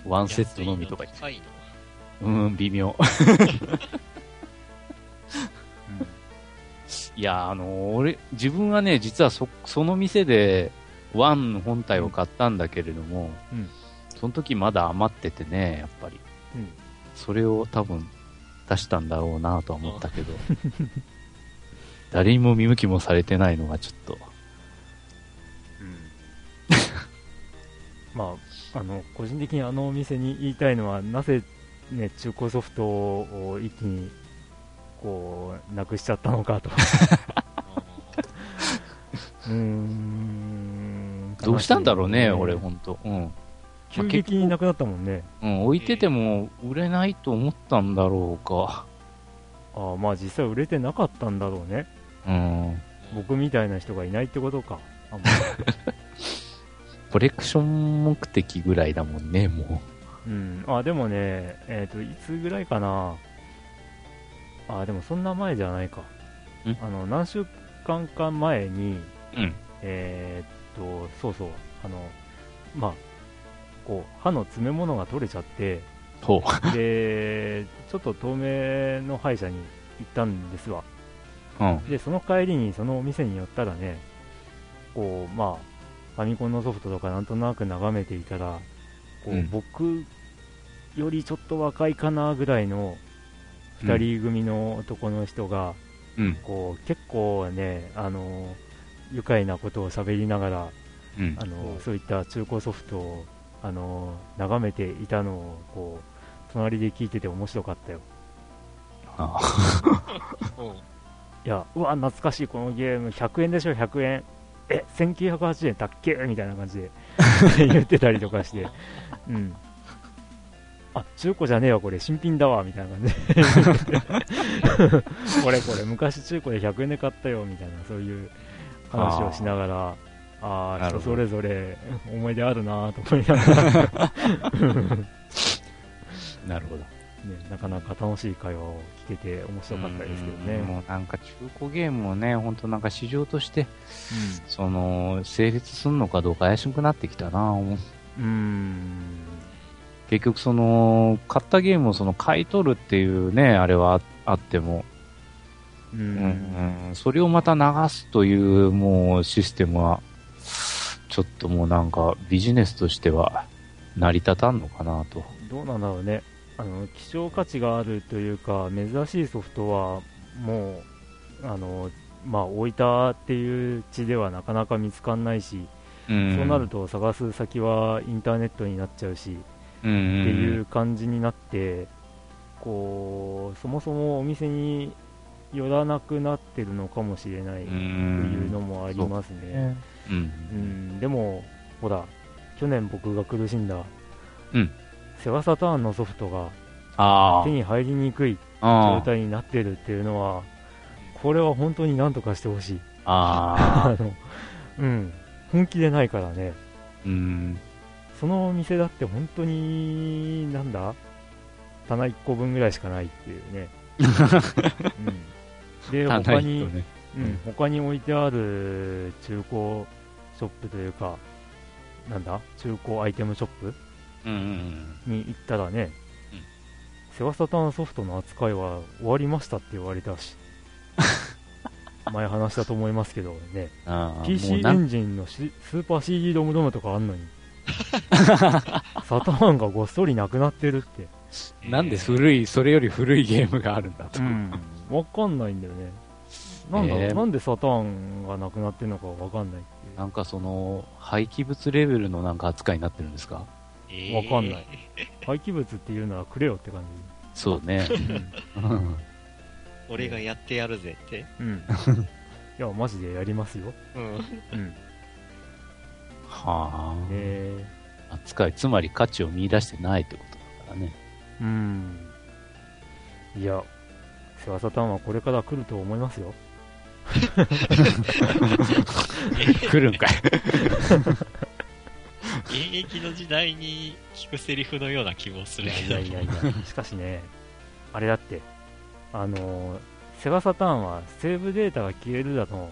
ワンセットのみとか言って。うん、微妙。いや、あの、俺、自分はね、実はそ、その店で、ワン本体を買ったんだけれども、うん。その時まだ余っててね、やっぱり。うん。それを多分出したんだろうなとは思ったけど、誰にも見向きもされてないのがちょっと、まあ、あの、個人的にあのお店に言いたいのは、なぜ、ね、中古ソフトを一気に、こう、なくしちゃったのかと。うーん。どうしたんだろうね、悲しい俺、ほんと。うん。急激になくなったもんね。うん、置いてても売れないと思ったんだろうか。ああ、まあ実際売れてなかったんだろうね。うん。僕みたいな人がいないってことか。あんま コレクション目的ぐらいだもんね、もうん。あ、でもね、えっ、と、いつぐらいかな。あ、でもそんな前じゃないか。ん？あの、何週間か前に、う。うん。えーっと、そうそう、あの、まあ、こう、歯の詰め物が取れちゃって、ほで、ちょっと透明の歯医者に行ったんですわ。う。うん。で、その帰りにそのお店に寄ったらね、こう、まあ、ファミコンのソフトとかなんとなく眺めていたら、こう、うん僕よりちょっと若いかなぐらいの二人組の男の人が、うん。こう、結構ね、あの、愉快なことを喋りながら、うんあ。のそういった中古ソフトをあの眺めていたのをこう隣で聞いてて面白かったよ。いや、うわ、懐かしい、このゲーム、100円でしょ、100円。え、1980円たっけ？みたいな感じで 言ってたりとかして、うん。あ、中古じゃねえわ、これ、新品だわ、みたいな感じで。これこれ、昔中古で100円で買ったよ、みたいな、そういう話をしながら、ああ人それぞれ思い出あるなと思いながら、なるほど。ね、なかなか楽しい会話を聞けて面白かったですけどね。うんもうなんか中古ゲームもね、本当なんか市場として、その、成立すんのかどうか怪しくなってきたな思ううん。結局その、買ったゲームをその買い取るっていうね、あれはああっても、う。うんん、それをまた流すというもうシステムは、ちょっともうなんかビジネスとしては成り立たんのかなと。どうなんだろうね。あの、希少価値があるというか、珍しいソフトは、もう、あの、まあ、置いたっていう地ではなかなか見つかんないし、うんそうなると探す先はインターネットになっちゃうし、っていう感じになって、こう、そもそもお店に寄らなくなってるのかもしれないというのもありますね。うん。うん、でも、ほら、去年僕が苦しんだ、うんセガサターンのソフトがあ手に入りにくいあ。状態になってるっていうのは、これは本当に何とかしてほしい。あの、うん、本気でないからね。うん。そのお店だって本当に、なんだ？棚1個分ぐらいしかないっていうね。うん、で、他に、ね。うん、他に置いてある中古ショップというか、なんだ？中古アイテムショップうんうんに行ったらね、うん。セガサターンソフトの扱いは終わりましたって言われたし、前話したと思いますけどね、PC エンジンのシスーパー CD ドムドムとかあんのに、サターンがごっそりなくなってるって、なんで古い、それより古いゲームがあるんだと。わかんないんだよね。なんだろう、えーなんでサターンがなくなってるのかわかんないっていう。なんかその、廃棄物レベルのなんか扱いになってるんですか？えわかんない。廃棄物って言うならくれよって感そうね。じ。うん 俺がやってやるぜって。うん。うん。いや、マジでやりますよ。うん。うん。はあ、え扱い、つまり価値を見出してないってことだからね。ー、うん。いや、セガサターンはこれから来ると思いますよ。来るんかい。現役の時代に聞くセリフのような気もするけど。いやいやいや、しかしね、あれだって、あのーセガサターンはセーブデータが消えるだの、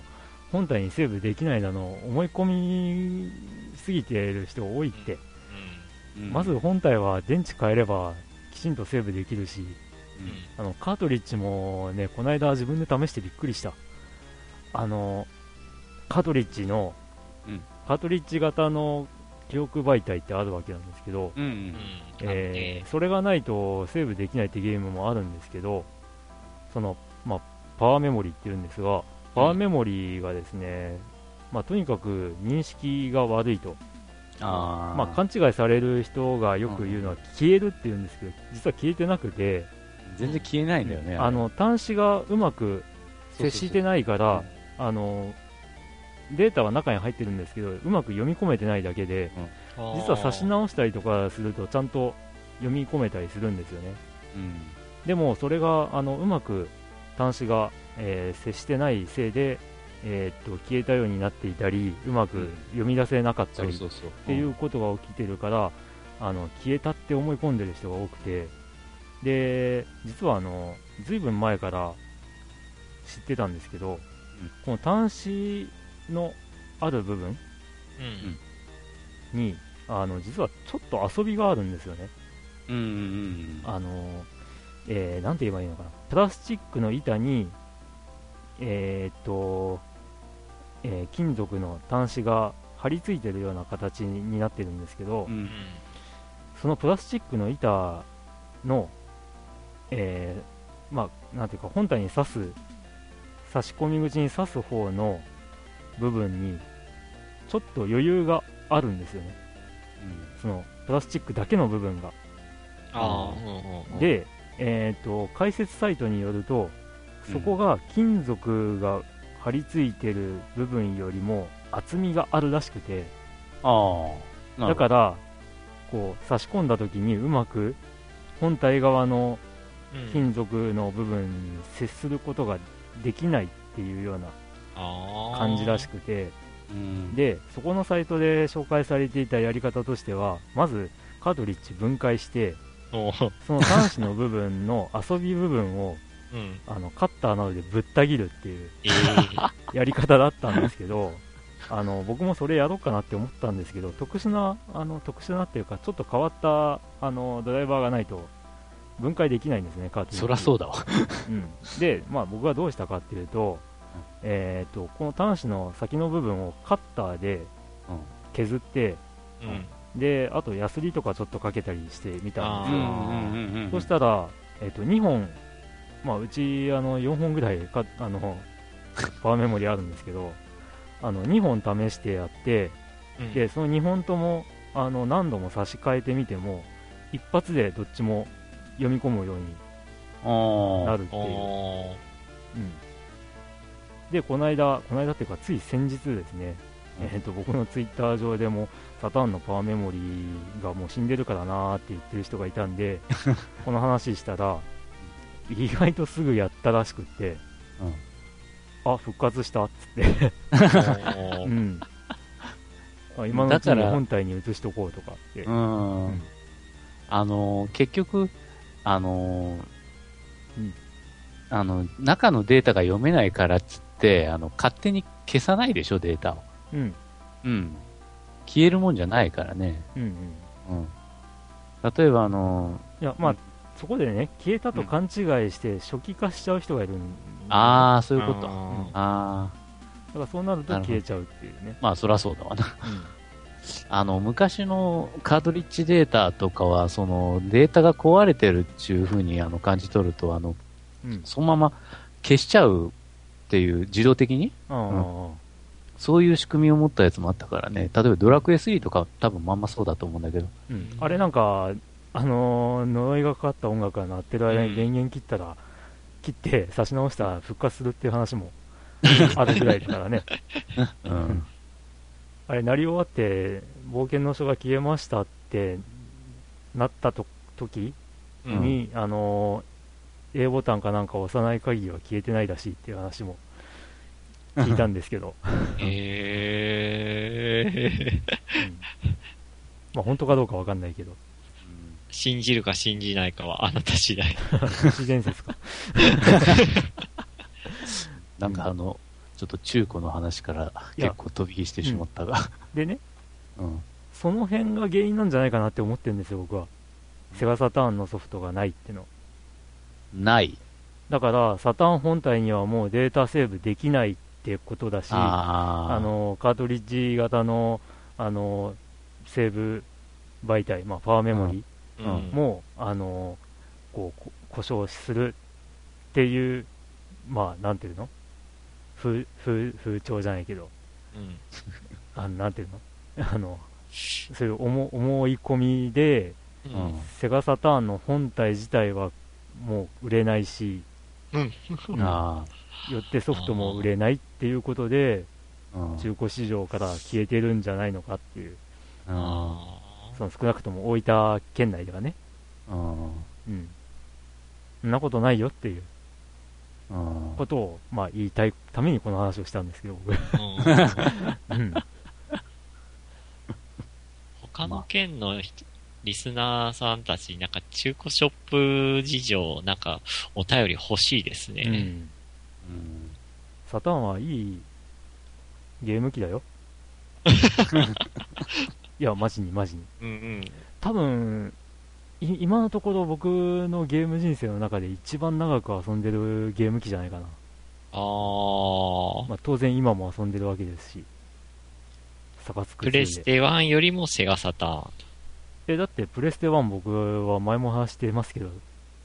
本体にセーブできないだの、思い込みすぎている人多いって、まず本体は電池変えればきちんとセーブできるし、うん。あのカートリッジもね、この間自分で試してびっくりした。あの、カートリッジの、うんカートリッジ型の記憶媒体ってあるわけなんですけど、うん。うんうん。えーそれがないとセーブできないってゲームもあるんですけど、その、まあ、パワーメモリっていうんですが、パワーメモリがですね、まあ、とにかく認識が悪いと。ああ。まあ、勘違いされる人がよく言うのは消えるって言うんですけど、実は消えてなくて、全然消えないんだよね。あの端子がうまく接してないから、あのデータは中に入ってるんですけど、うまく読み込めてないだけで、実は差し直したりとかすると、ちゃんと読み込めたりするんですよね。うん。でも、それがあのうまく端子が、えー接してないせいで、えーっと消えたようになっていたり、うまく読み出せなかったりっ。ていうことが起きてるから、あの消えたって思い込んでる人が多くて、で実はあのずいぶん前から知ってたんですけど、この端子のある部分うん。にあの実はちょっと遊びがあるんですよね。うんうんうん。あの、えーなんて言えばいいのかな。プラスチックの板に、えーっと、えー金属の端子が貼り付いてるような形になってるんですけど、うんそのプラスチックの板の、えーまあ、なんていうか、本体に刺す、差し込み口に刺す方の部分に、ちょっと余裕があるんですよね。その、プラスチックだけの部分が。で、えー、と解説サイトによると、そこが金属が張り付いてる部分よりも厚みがあるらしくて、ああ。だから、こう差し込んだ時にうまく本体側のうん。金属の部分に接することができないっていうような感じらしくて、うん、で、そこのサイトで紹介されていたやり方としては、まずカートリッジ分解して、その端子の部分の遊び部分をうん。あのカッターなどでぶった切るっていうええ やり方だったんですけど、あの僕もそれやろうかなって思ったんですけど、特殊な、あの特殊なっていうか、ちょっと変わったあのドライバーがないと分解できないんですね、カートリッジそらそうだわ。うん、で、まあ、僕はどうしたかっていうと,、えー、とこの端子の先の部分をカッターで削って、うん。であとヤスリとかちょっとかけたりしてみたんですよ、あそしたら、えー、と2本、まあ、うちあの4本ぐらいかあの パワーメモリあるんですけどあの2本試してやってうんでその2本ともあの何度も差し替えてみても一発でどっちも読み込むように。なるっていう。おうん、で、この間、この間っていうか、つい先日ですね、うんえー、と僕のツイッター上でも、サターンのパワーメモリーがもう死んでるからなーって言ってる人がいたんで、この話したら、意外とすぐやったらしくって、あ、復活したっつって、ーうん、あ今のうちにだから本体に移しとこうとかって、うん。うんあのー結局、あのーうんあの、中のデータが読めないからっつって、あの、勝手に消さないでしょ、データを。うん。うん。消えるもんじゃないからね。うんうん。うん。例えば、あのいや、まあ、うんそこでね、消えたと勘違いして初期化しちゃう人がいるんー、ああ、そういうこと。あああだからそうなると消えちゃうっていうね。まあ、そらそうだわな。うん あの、昔のカートリッジデータとかは、その、データが壊れてるっていう風にあの感じ取ると、あの、うん。そのまま消しちゃうっていう、自動的に？ああ、そういう仕組みを持ったやつもあったからね。例えばドラクエ3とか多分まんまそうだと思うんだけど。うん。あれなんか、あのー呪いがかかった音楽が鳴ってる間にうん。電源切ったら、切って差し直したら復活するっていう話も あるぐらいだからね。うん。あれ、鳴り終わって、冒険の書が消えましたってなったと時うん。に、あのー A ボタンかなんか押さない限りは消えてないらしいっていう話も聞いたんですけど、えー、うん。まあ本当かどうかわかんないけど、信じるか信じないかはあなた次第。都市伝説か？なんかあの、ちょっと中古の話から結構飛び火してしまったが。でね、うん。その辺が原因なんじゃないかなって思ってるんですよ、僕は。セガサターンのソフトがないっての。ない。だから、サターン本体にはもうデータセーブできないってことだし、ああ。あ、のカートリッジ型のあのセーブ媒体、まあ、パワーメモリうん。うあのこうこ故障するっていう、まあ、なんていうの？風風風潮じゃないけど、うん。あのなんていうの？あのそういう思思い込みで、ううん。ん。セガサターンの本体自体はもう売れないし、うん。うんあ。よってソフトも売れないっていうことで。中古市場から消えてるんじゃないのかっていう。うんあその少なくとも大分県内ではね、うん。うん、そんなことないよっていう。うんことを、まあ、言いたいためにこの話をしたんですけど、僕、ーうん。うん、他の県の人リスナーさんたち、なんか中古ショップ事情、なんかお便り欲しいですね。うん、うんサターンはいいゲーム機だよ。いや、マジにマジに。うんうん。多分い今のところ僕のゲーム人生の中で一番長く遊んでるゲーム機じゃないかな。あー。まあ、当然今も遊んでるわけですし、サカツク2でプレステ1よりもセガサターン。え、だってプレステ1僕は前も話してますけど、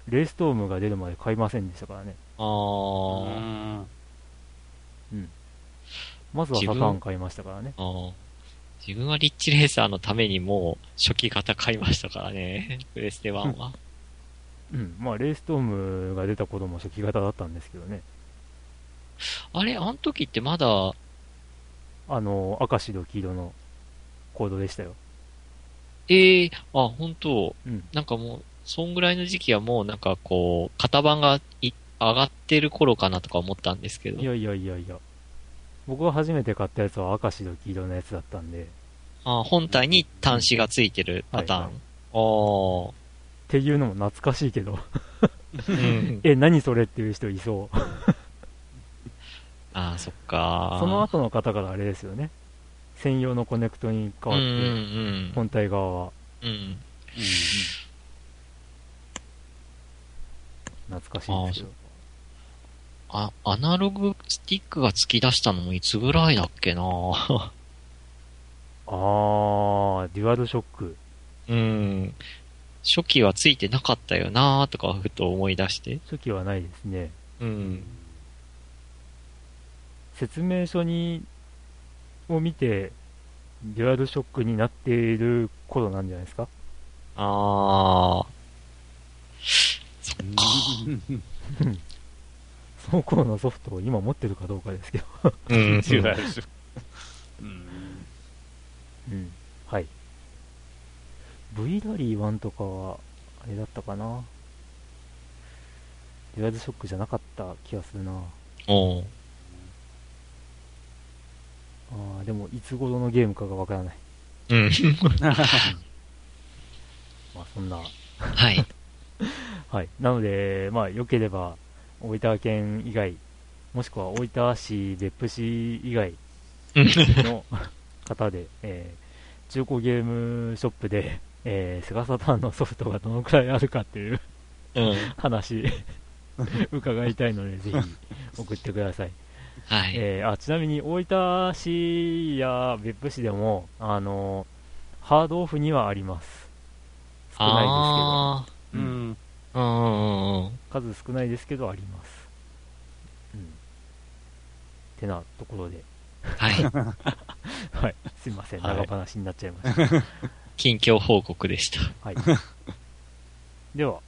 レイストームが出るまで買いませんでしたからね。あー。まずはサターン買いましたからね。あー自分はリッチレーサーのためにもう初期型買いましたからね。プレステ1は。うん。まあ、レイストームが出た頃も初期型だったんですけどね。あれ、あの時ってまだ、あの、赤白黄色のコードでしたよ。ええあ、本当うん。なんかもう、そんぐらいの時期はもうなんかこう、型番がい上がってる頃かなとか思ったんですけど。いやいやいやいや。僕が初めて買ったやつは赤白黄色のやつだったんで、っあ本体に端子がついてるパターン。はいあていうのも懐かしいけど、あ。うん。え、何それっていう人いそう。ああ、そっか。その後の方からあれですよね。専用のコネクトに変わうんって、うん本体側はうん。うん。懐かしいですけど。あ、アナログスティックが突き出したのもいつぐらいだっけな？あー、デュアルショック。うん。初期はついてなかったよなとかふと思い出して。初期はないですね。うん。説明書に、を見て、デュアルショックになっている頃なんじゃないですか？ああ。そっか。その頃のソフトを今持ってるかどうかですけど。うん。違うでしょ。うんうん。はい。V ラリー1とかは、あれだったかなデュアルショックじゃなかった気がするなおうあーでもいつ頃のゲームかがわからない。うん。まあそんな、はい。はい。なので、まあ、良ければ、大分県以外、もしくは大分市、別府市以外の方で、えー中古ゲームショップで、えーセガサターンのソフトがどのくらいあるかっていううん。話、伺いたいので、ぜひ送ってください。はい。えーあちなみに大分市や別府市でも、あのハードオフにはあります。少ないあですけど、うんうん。あ、うんうんうん。数少ないですけどあります。うん。ってなところで、はい。はい、すいません、はい長話になっちゃいました。近況報告でした。はい。では、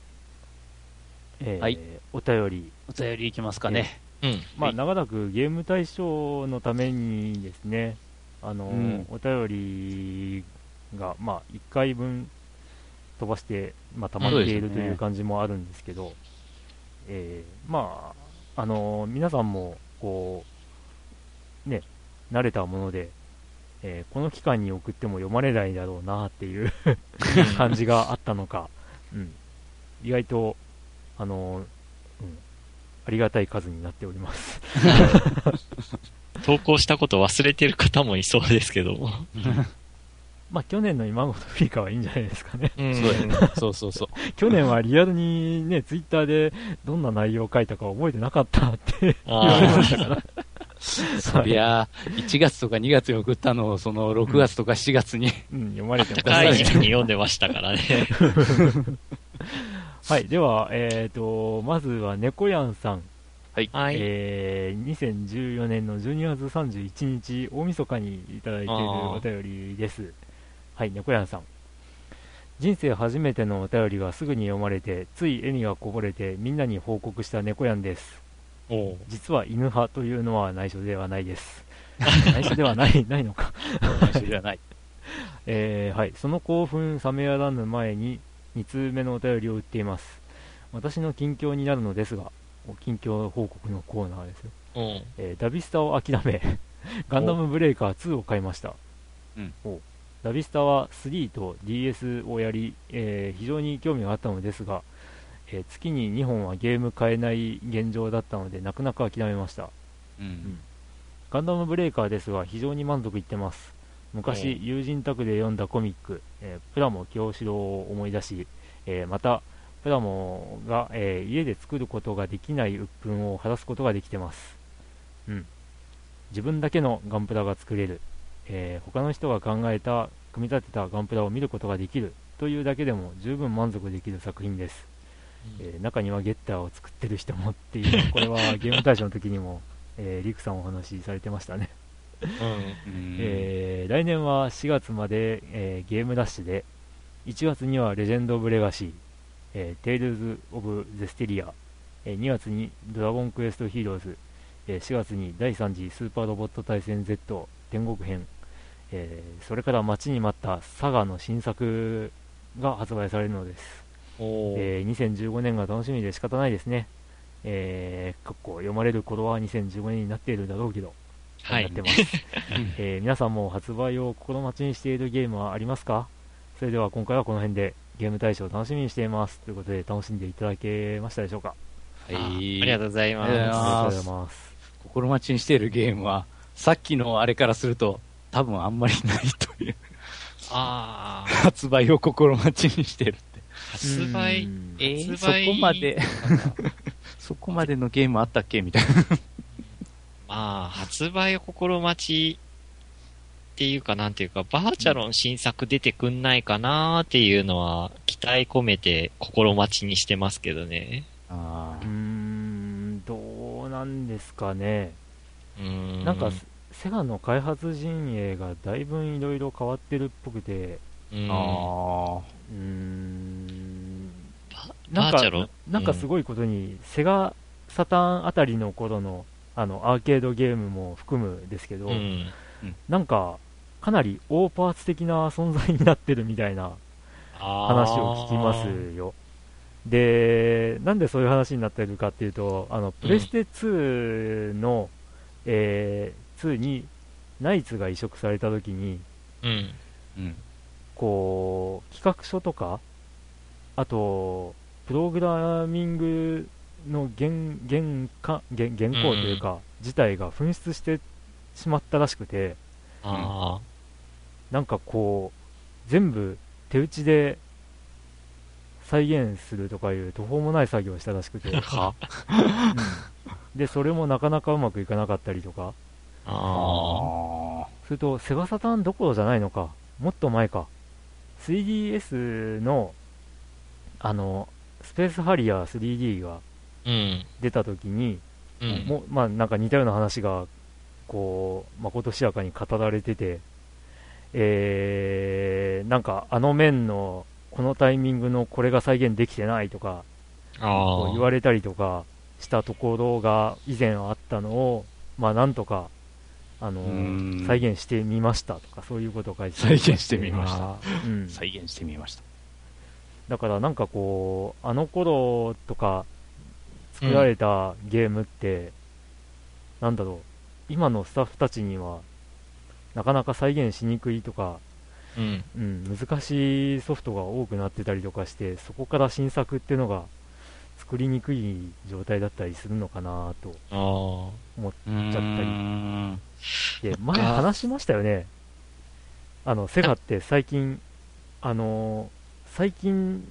えーはいお便り、お便りいきますかね。うん。まあ、はい長らくゲーム大賞のためにですね、あの、うんお便りが、まあ、1回分飛ばして、まあ、溜まっているという感じもあるんですけど、えーまあ、あの、皆さんも、こう、ね、慣れたもので、えーこの期間に送っても読まれないだろうなっていう 感じがあったのか、うん、意外と、あの、うん、ありがたい数になっております。投稿したこと忘れてる方もいそうですけども。まあ、去年の今ごとよりかはいいんじゃないですかね。うんそうやね。そうそうそう。去年はリアルにね、ツイッターでどんな内容を書いたか覚えてなかったって言われましたから。そりゃあ、1月とか2月に送ったのを、その6月とか7月に、うん、読まれてます高い時期ね。に読んでましたからね。はい、では、えっ、と、まずは猫やんさん。はい。えー、2014年の12月31日、大晦日にいただいているお便りです。はい、猫やんさん。人生初めてのお便りがすぐに読まれて、つい笑みがこぼれてみんなに報告した猫やんです。実は犬派というのは内緒ではないです。内緒ではない、ないのか。じゃない。えーはい、その興奮冷めやらぬ前に2通目のお便りを打っています。私の近況になるのですが、お近況報告のコーナーですよ。えーダビスタを諦め、ガンダムブレイカー2を買いました。うんおダビスタは3と DS をやり、えー非常に興味があったのですが、えー月に2本はゲーム買えない現状だったので、泣く泣く諦めました。うん。ガンダムブレイカーですが、非常に満足いってます。昔、お友人宅で読んだコミック、えープラモ京志郎を思い出し、えーまた、プラモが、えー家で作ることができない鬱憤を晴らすことができてます。うん。自分だけのガンプラが作れる。えー他の人が考えた、組み立てたガンプラを見ることができる。というだけでも十分満足できる作品です。えー中にはゲッターを作ってる人もっていう、これはゲーム大賞の時にも、えーリクさんお話しされてましたね。うん。うんえー来年は4月まで、えーゲームラッシュで、1月にはレジェンド・オブ・レガシー、えーテイルズ・オブ・ゼステリア、えー2月にドラゴンクエスト・ヒーローズ、えー4月に第3次スーパーロボット対戦 Z 天国編、えーそれから待ちに待ったサガの新作が発売されるのです。えー2015年が楽しみで仕方ないですね。えー、かっこ読まれる頃は2015年になっているだろうけど、はいやってます。えー皆さんも発売を心待ちにしているゲームはありますか？それでは今回はこの辺でゲーム大賞を楽しみにしています。ということで楽しんでいただけましたでしょうか？はい。ありがとうございます。心待ちにしているゲームは、さっきのあれからすると、多分あんまりないという。す。ああ。発売を心待ちにしてるって。発売？う、んえー？そこまで、そこまでのゲームあったっけ？みたいな。まあ、発売心待ちっていうかなんていうか、バーチャロン新作出てくんないかなっていうのは、期待込めて心待ちにしてますけどね。あうーん、どうなんですかね。なんか、セガの開発陣営がだいぶいろいろ変わってるっぽくて、うん、あなんかすごいことに、セガサターンあたりの頃のあのアーケードゲームも含むですけど、うん。なんか、かなり大パーツ的な存在になってるみたいな話を聞きますよ。で、なんでそういう話になってるかっていうと、あのプレステ2の、えー2にナイツが移植された時に、うん。うん。こう、企画書とか、あと、ププログラミングの原原か原原稿というか、自体が紛失してしまったらしくて、あなんかこう、全部手打ちで再現するとかいう途方もない作業をしたらしくて、で、それもなかなかうまくいかなかったりとか、ああそれとセガサターンどころじゃないのか、もっと前か、3DS の、あの、スペースハリアー 3D が。出た時に、うん。もう、まあなんか似たような話が、こう、まことしやかに語られてて、えー、なんかあの面のこのタイミングのこれが再現できてないとか、言われたりとかしたところが以前あったのを、まあなんとか、あの再現してみましたとか、そういうことを書いて再現してみましたた。うん。再現してみました。だからなんかこう、あの頃とか作られたゲームって、なんだろう、今のスタッフたちにはなかなか再現しにくいとか、うん。うん、難しいソフトが多くなってたりとかして、そこから新作っていうのが作りにくい状態だったりするのかなと。思っちゃったりり。で、前話しましたよね。あの、セガって最近、あのー最近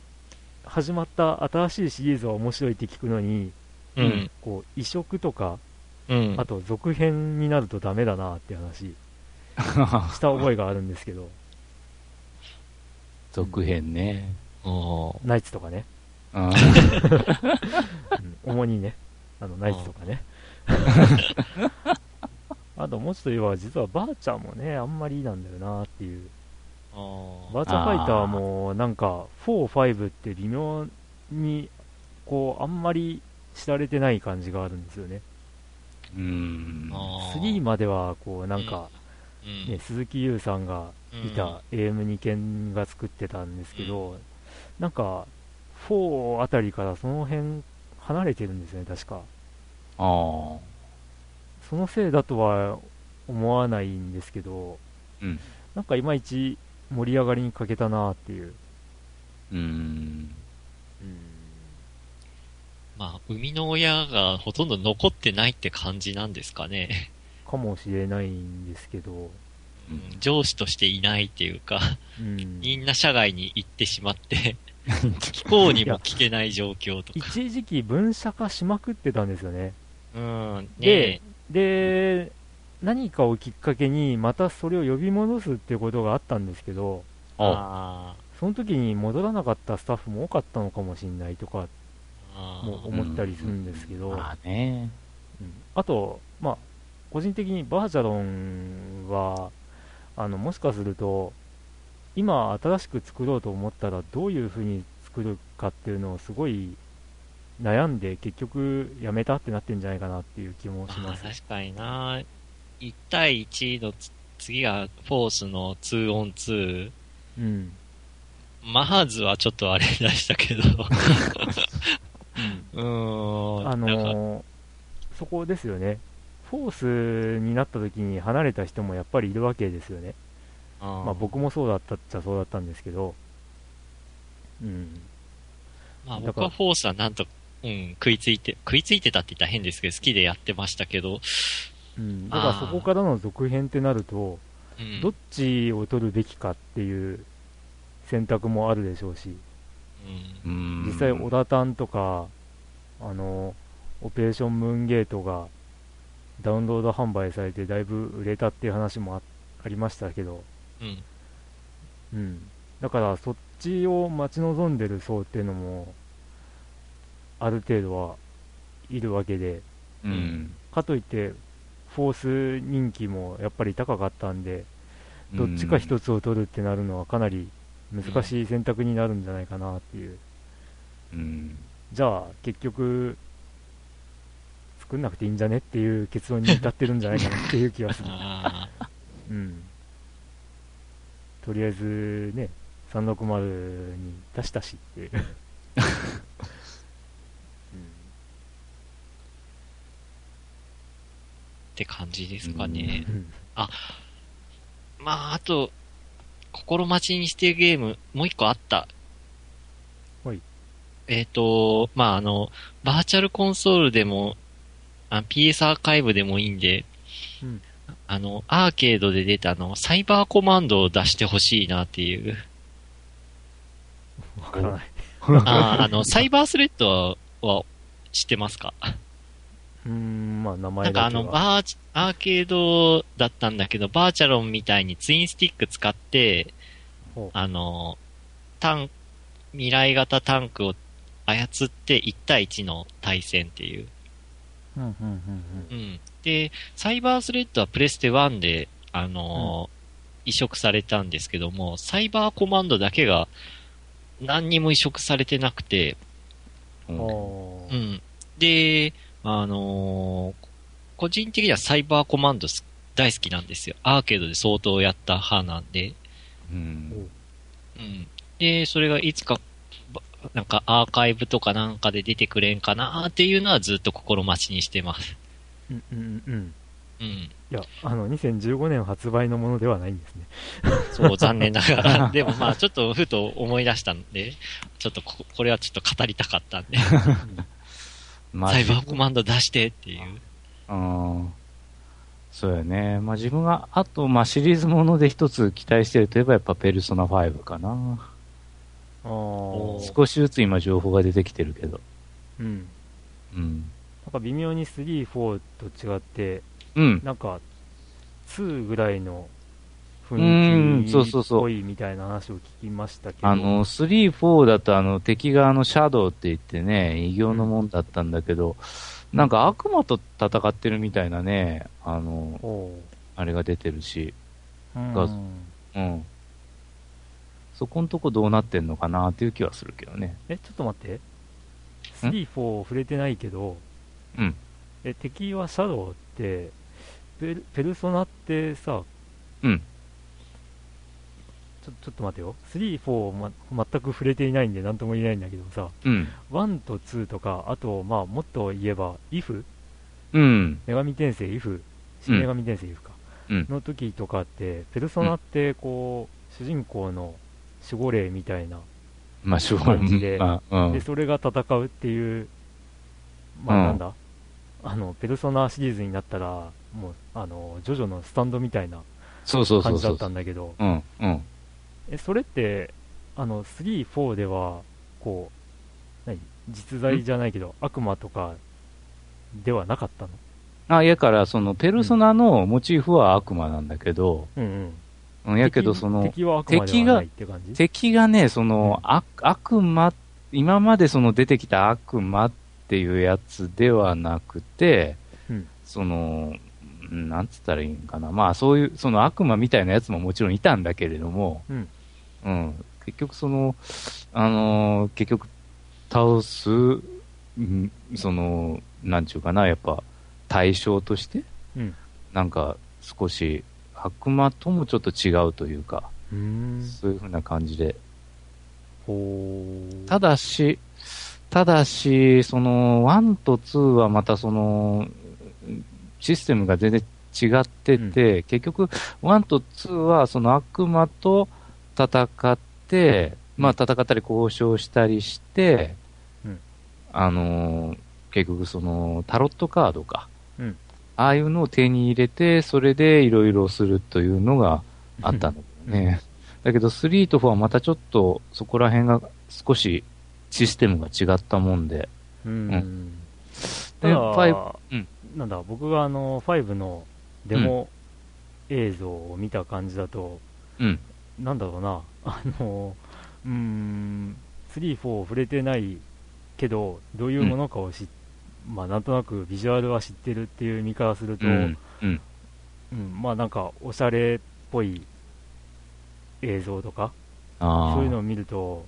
始まった新しいシリーズは面白いって聞くのに、うん。こう、移植とか、うん。あと続編になるとダメだなって話 した覚えがあるんですけど、続編ね。あナイツとかね、うんうん主にね、あの、ナイツとかね。あともうちょっと言えば、実はバーチャーもね、あんまりなんだよなっていう。あ。あバーチャーファイターもなんか4、5って微妙にこうあんまり知られてない感じがあるんですよね。うん。あ。3まではこうなんか、うん。ね、鈴木優さんがいうんた AM2 件が作ってたんですけど、なんか4あたりからその辺離れてるんですね、確か。ああ。そのせいだとは思わないんですけど、うん。なんかいまいち盛り上がりに欠けたなっていう。うん。まあ、生みの親がほとんど残ってないって感じなんですかね。かもしれないんですけど、うん上司としていないっていうか、うん。みんな社外に行ってしまって、聞こうにも聞けない状況とか。一時期分社化しまくってたんですよね。うん。でねで、何かをきっかけにまたそれを呼び戻すっていうことがあったんですけど、あその時に戻らなかったスタッフも多かったのかもしれないとかあ。も思ったりするんですけど、まあね。うんあと、まあ、個人的にバーチャロンは、あの、もしかすると、今新しく作ろうと思ったらどういう風に作るかっていうのをすごい悩んで結局やめたってなってるんじゃないかなっていう気もしまあ、ます。確かにな。1対1のつ次がフォースの 2on2。うん。マーズはちょっとあれでしたけど。うーん。あのーそこですよね。フォースになった時に離れた人もやっぱりいるわけですよね。あーまあ僕もそうだったっちゃそうだったんですけど、うん。まあ僕はフォースはなんと、うん、食いついて、食いついてたって言ったら変ですけど、好きでやってましたけど、うん、だからそこからの続編ってなると、うん。どっちを取るべきかっていう選択もあるでしょうし、うん。うん実際、オラタンとか、あの、オペレーションムーンゲートがダウンロード販売されてだいぶ売れたっていう話もあありましたけど、うん。うん。だからそっちを待ち望んでる層っていうのも、ある程度はいるわけで、うん。かといって、フォース人気もやっぱり高かったんで、どっちか一つを取るってなるのはかなり難しい選択になるんじゃないかなっていう。うん。じゃあ、結局、作んなくていいんじゃねっていう結論に至ってるんじゃないかなっていう気がする。うん。とりあえずね、360に出したしっていう。って感じですかね。うんまあ、あと、心待ちにしてるゲーム、もう一個あった。はいえっ、と、まあ、あの、バーチャルコンソールでも、あ PS アーカイブでもいいんで、うんあの、アーケードで出たあの、サイバーコマンドを出してほしいなっていう。わからない。あーあの、サイバースレッドは、は知ってますか？うーん、まあ名な前だけは。んかあの、バーチ、アーケードだったんだけど、バーチャロンみたいにツインスティック使ってほ、あの、タン、未来型タンクを操って1対1の対戦っていう。うん、うん、うん、うん。で、サイバースレッドはプレステ1で、あのー移植されたんですけども、サイバーコマンドだけが何にも移植されてなくて、うん。で、あのー個人的にはサイバーコマンドす大好きなんですよ。アーケードで相当やった派なんで。うん。うん。で、それがいつか、ばなんかアーカイブとかなんかで出てくれんかなっていうのはずっと心待ちにしてます。うん、うん、うん。うん。いや、あの、2015年発売のものではないんですね。そう、残念ながら。でもまあ、ちょっとふと思い出したんで、ちょっとここれはちょっと語りたかったんで、まあサイバーコマンド出してっていう。うん。そうやね。まあ自分が、あと、まあシリーズもので一つ期待してるといえばやっぱペルソナ5かな。少しずつ今情報が出てきてるけど。うん。うん。なんか微妙に3、4と違って、うん。なんか、2ぐらいのうん雰囲気そうそうそうっぽいみたいな話を聞きましたけど。あの、3、4だとあの敵があのシャドウって言ってね、異形のもんだったんだけど、なんか悪魔と戦ってるみたいなね、あの、おあれが出てるし、ううんがうん。そこんとこどうなってんのかなっていう気はするけどね。え、ちょっと待って。3、4触れてないけど、うん。え、敵はシャドウって、ペルペルソナってさ、うん。ちょちょっと待てよ。3、4、ま、全く触れていないんで何とも言えないんだけどさ、うん。1と2とか、あと、まあ、もっと言えば、IF? うん。女神転生 IF? 新女神転生 IF か。うんの時とかって、ペルソナって、こう、主人公の守護霊みたいな、感じでまあ、うんで、。それが戦うっていう、まあうんなんだ、あの、ペルソナシリーズになったら、もう、あの、ジョジョのスタンドみたいな感じだっ。たんだけど、それって、あの、3、4では、こう、何実在じゃないけど、悪魔とかではなかったの？あ、やから、その、ペルソナのモチーフは悪魔なんだけど、うんうん。うん、やけど、敵その、敵は悪魔ではないって感じ？敵がね、その、悪悪魔、今までその出てきた悪魔っていうやつではなくて、うん。その、うんなんつったらいいんかな。まあそういう、その悪魔みたいなやつももちろんいたんだけれども、うん。うん。結局その、あのー結局倒す、うんその、なんちゅうかな、やっぱ対象として、うん。なんか少し悪魔ともちょっと違うというか、う。そういうふうな感じで。ただし、ただし、その、1と2はまたその、システムが全然違ってて、結局、1と2はその悪魔と戦って、まあ戦ったり交渉したりして、うんあのー結局その、タロットカードか。うんああいうのを手に入れて、それでいろいろするというのがあったのね。だけど3と4はまたちょっとそこら辺が少しシステムが違ったもんで。うん。うたで、だ5、うんなんだ、僕があの、5のデモ映像を見た感じだと、うん。なんだろうな、あの、うーん、3、4触れてないけど、どういうものかを知っ、まあなんとなくビジュアルは知ってるっていう身からすると、うん。うん。うんまあなんかおしゃれっぽい映像とか。そういうのを見ると、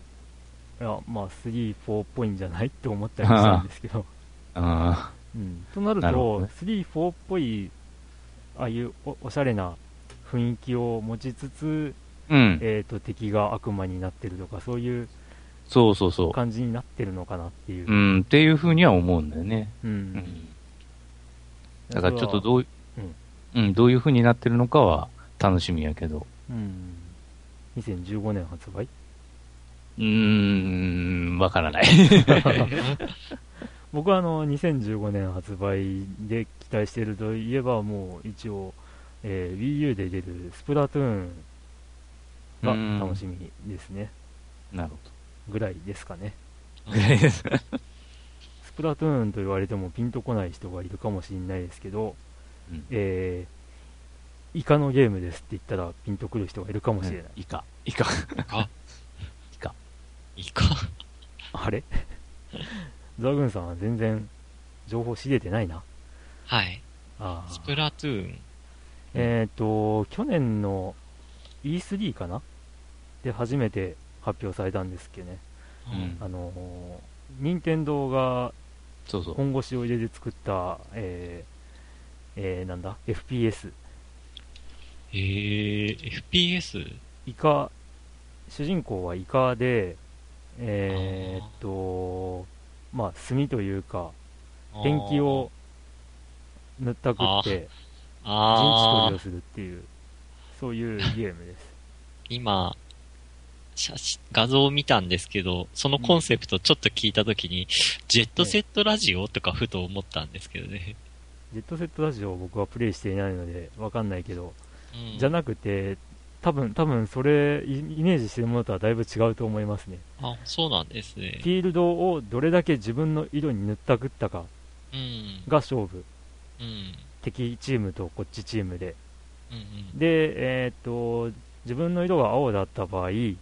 いや、まあ3、4っぽいんじゃないって思ったりしたんですけど、あうん、となると、なるほどね3、4っぽい、ああいうおおしゃれな雰囲気を持ちつつ、あ。うん。えー、と敵が悪魔になってるとか、そういうそうそうそ感じになってるのかなっていうう。う。ん。っていうふうには思うんだよね。うんうん。だからちょっとう、どう、うん、どういうふうになってるのかは楽しみやけど。うん、2015年発売？うーん、わからない。僕はあの2015年発売で期待しているといえば、もう一応、えー Wii U で出るスプラトゥーンがうん楽しみですね、なるほぐらいですかね。ど。ぐらいです。スプラトゥーンと言われてもピンとこない人がいるかもしれないですけど、うんえーイカのゲームですって言ったらピンとくる人がいるかもしれない。イカ。イカ。あ、イカ。いいか。あれ？ザグーンさんは全然情報知れてないな。はい。あースプラトゥーン。えっ、と、去年の E3 かな？で初めて発表されたんですけどね。うん。あのー、任天堂が。本腰を入れて作った、えーえーなんだ？FPS えー、FPS? イカ主人公はイカでえーっとまあ炭というかペンキを塗ったくって陣地取りをするっていうそういうゲームです。今、写真、画像を見たんですけど、そのコンセプトちょっと聞いたときに、ジェットセットラジオとかふと思ったんですけどね。ジェットセットラジオを僕はプレイしていないのでわかんないけど、うんじゃなくて多分多分それイイメージしてるものとはだいぶ違うと思いますねあ、そうなんですねフ。ィールドをどれだけ自分の色に塗ったくったかうん。が勝負うん。敵チームとこっちチームでうんうん。で、えーっと自分の色が青だった場合うん。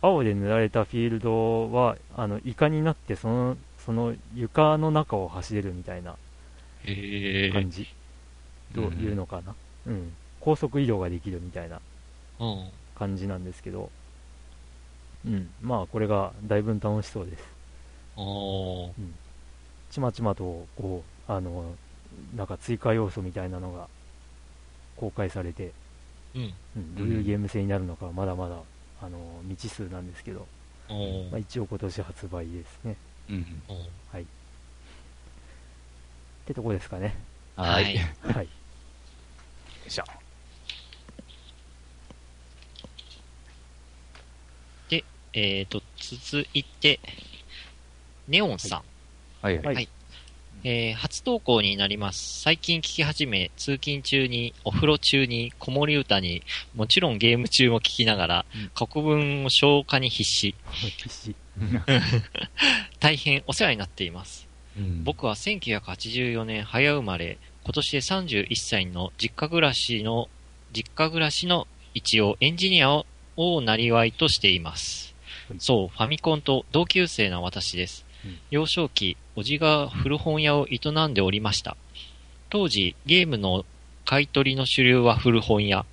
青で塗られたフィールドはあのイカになってそのその床の中を走れるみたいな。感じ、というのかな、うん、高速移動ができるみたいなうん。感じなんですけど、うん、まあこれがだいぶ楽しそうです。おー。ちまちまとこうあのなんか追加要素みたいなのが公開されて、うん。うん、どういうゲーム性になるのかはまだまだあの未知数なんですけど、おまあ、ー。一応今年発売ですねうん。おーってとこですかねはい。はいよはいいしょ。えーと、続いて、ネオンさん。はいはい。はいえー初投稿になります。最近聞き始め、通勤中に、お風呂中に、子守歌に、もちろんゲーム中も聞きながら、うん過去文を消化に必死。必死大変お世話になっています。うん僕は1984年早生まれ、今年で31歳の実家暮らしの、実家暮らしの一応エンジニアををなりわいとしていますはい。そう、ファミコンと同級生な私ですうん。幼少期、おじが古本屋を営んでおりました。当時、ゲームの買い取りの主流は古本屋。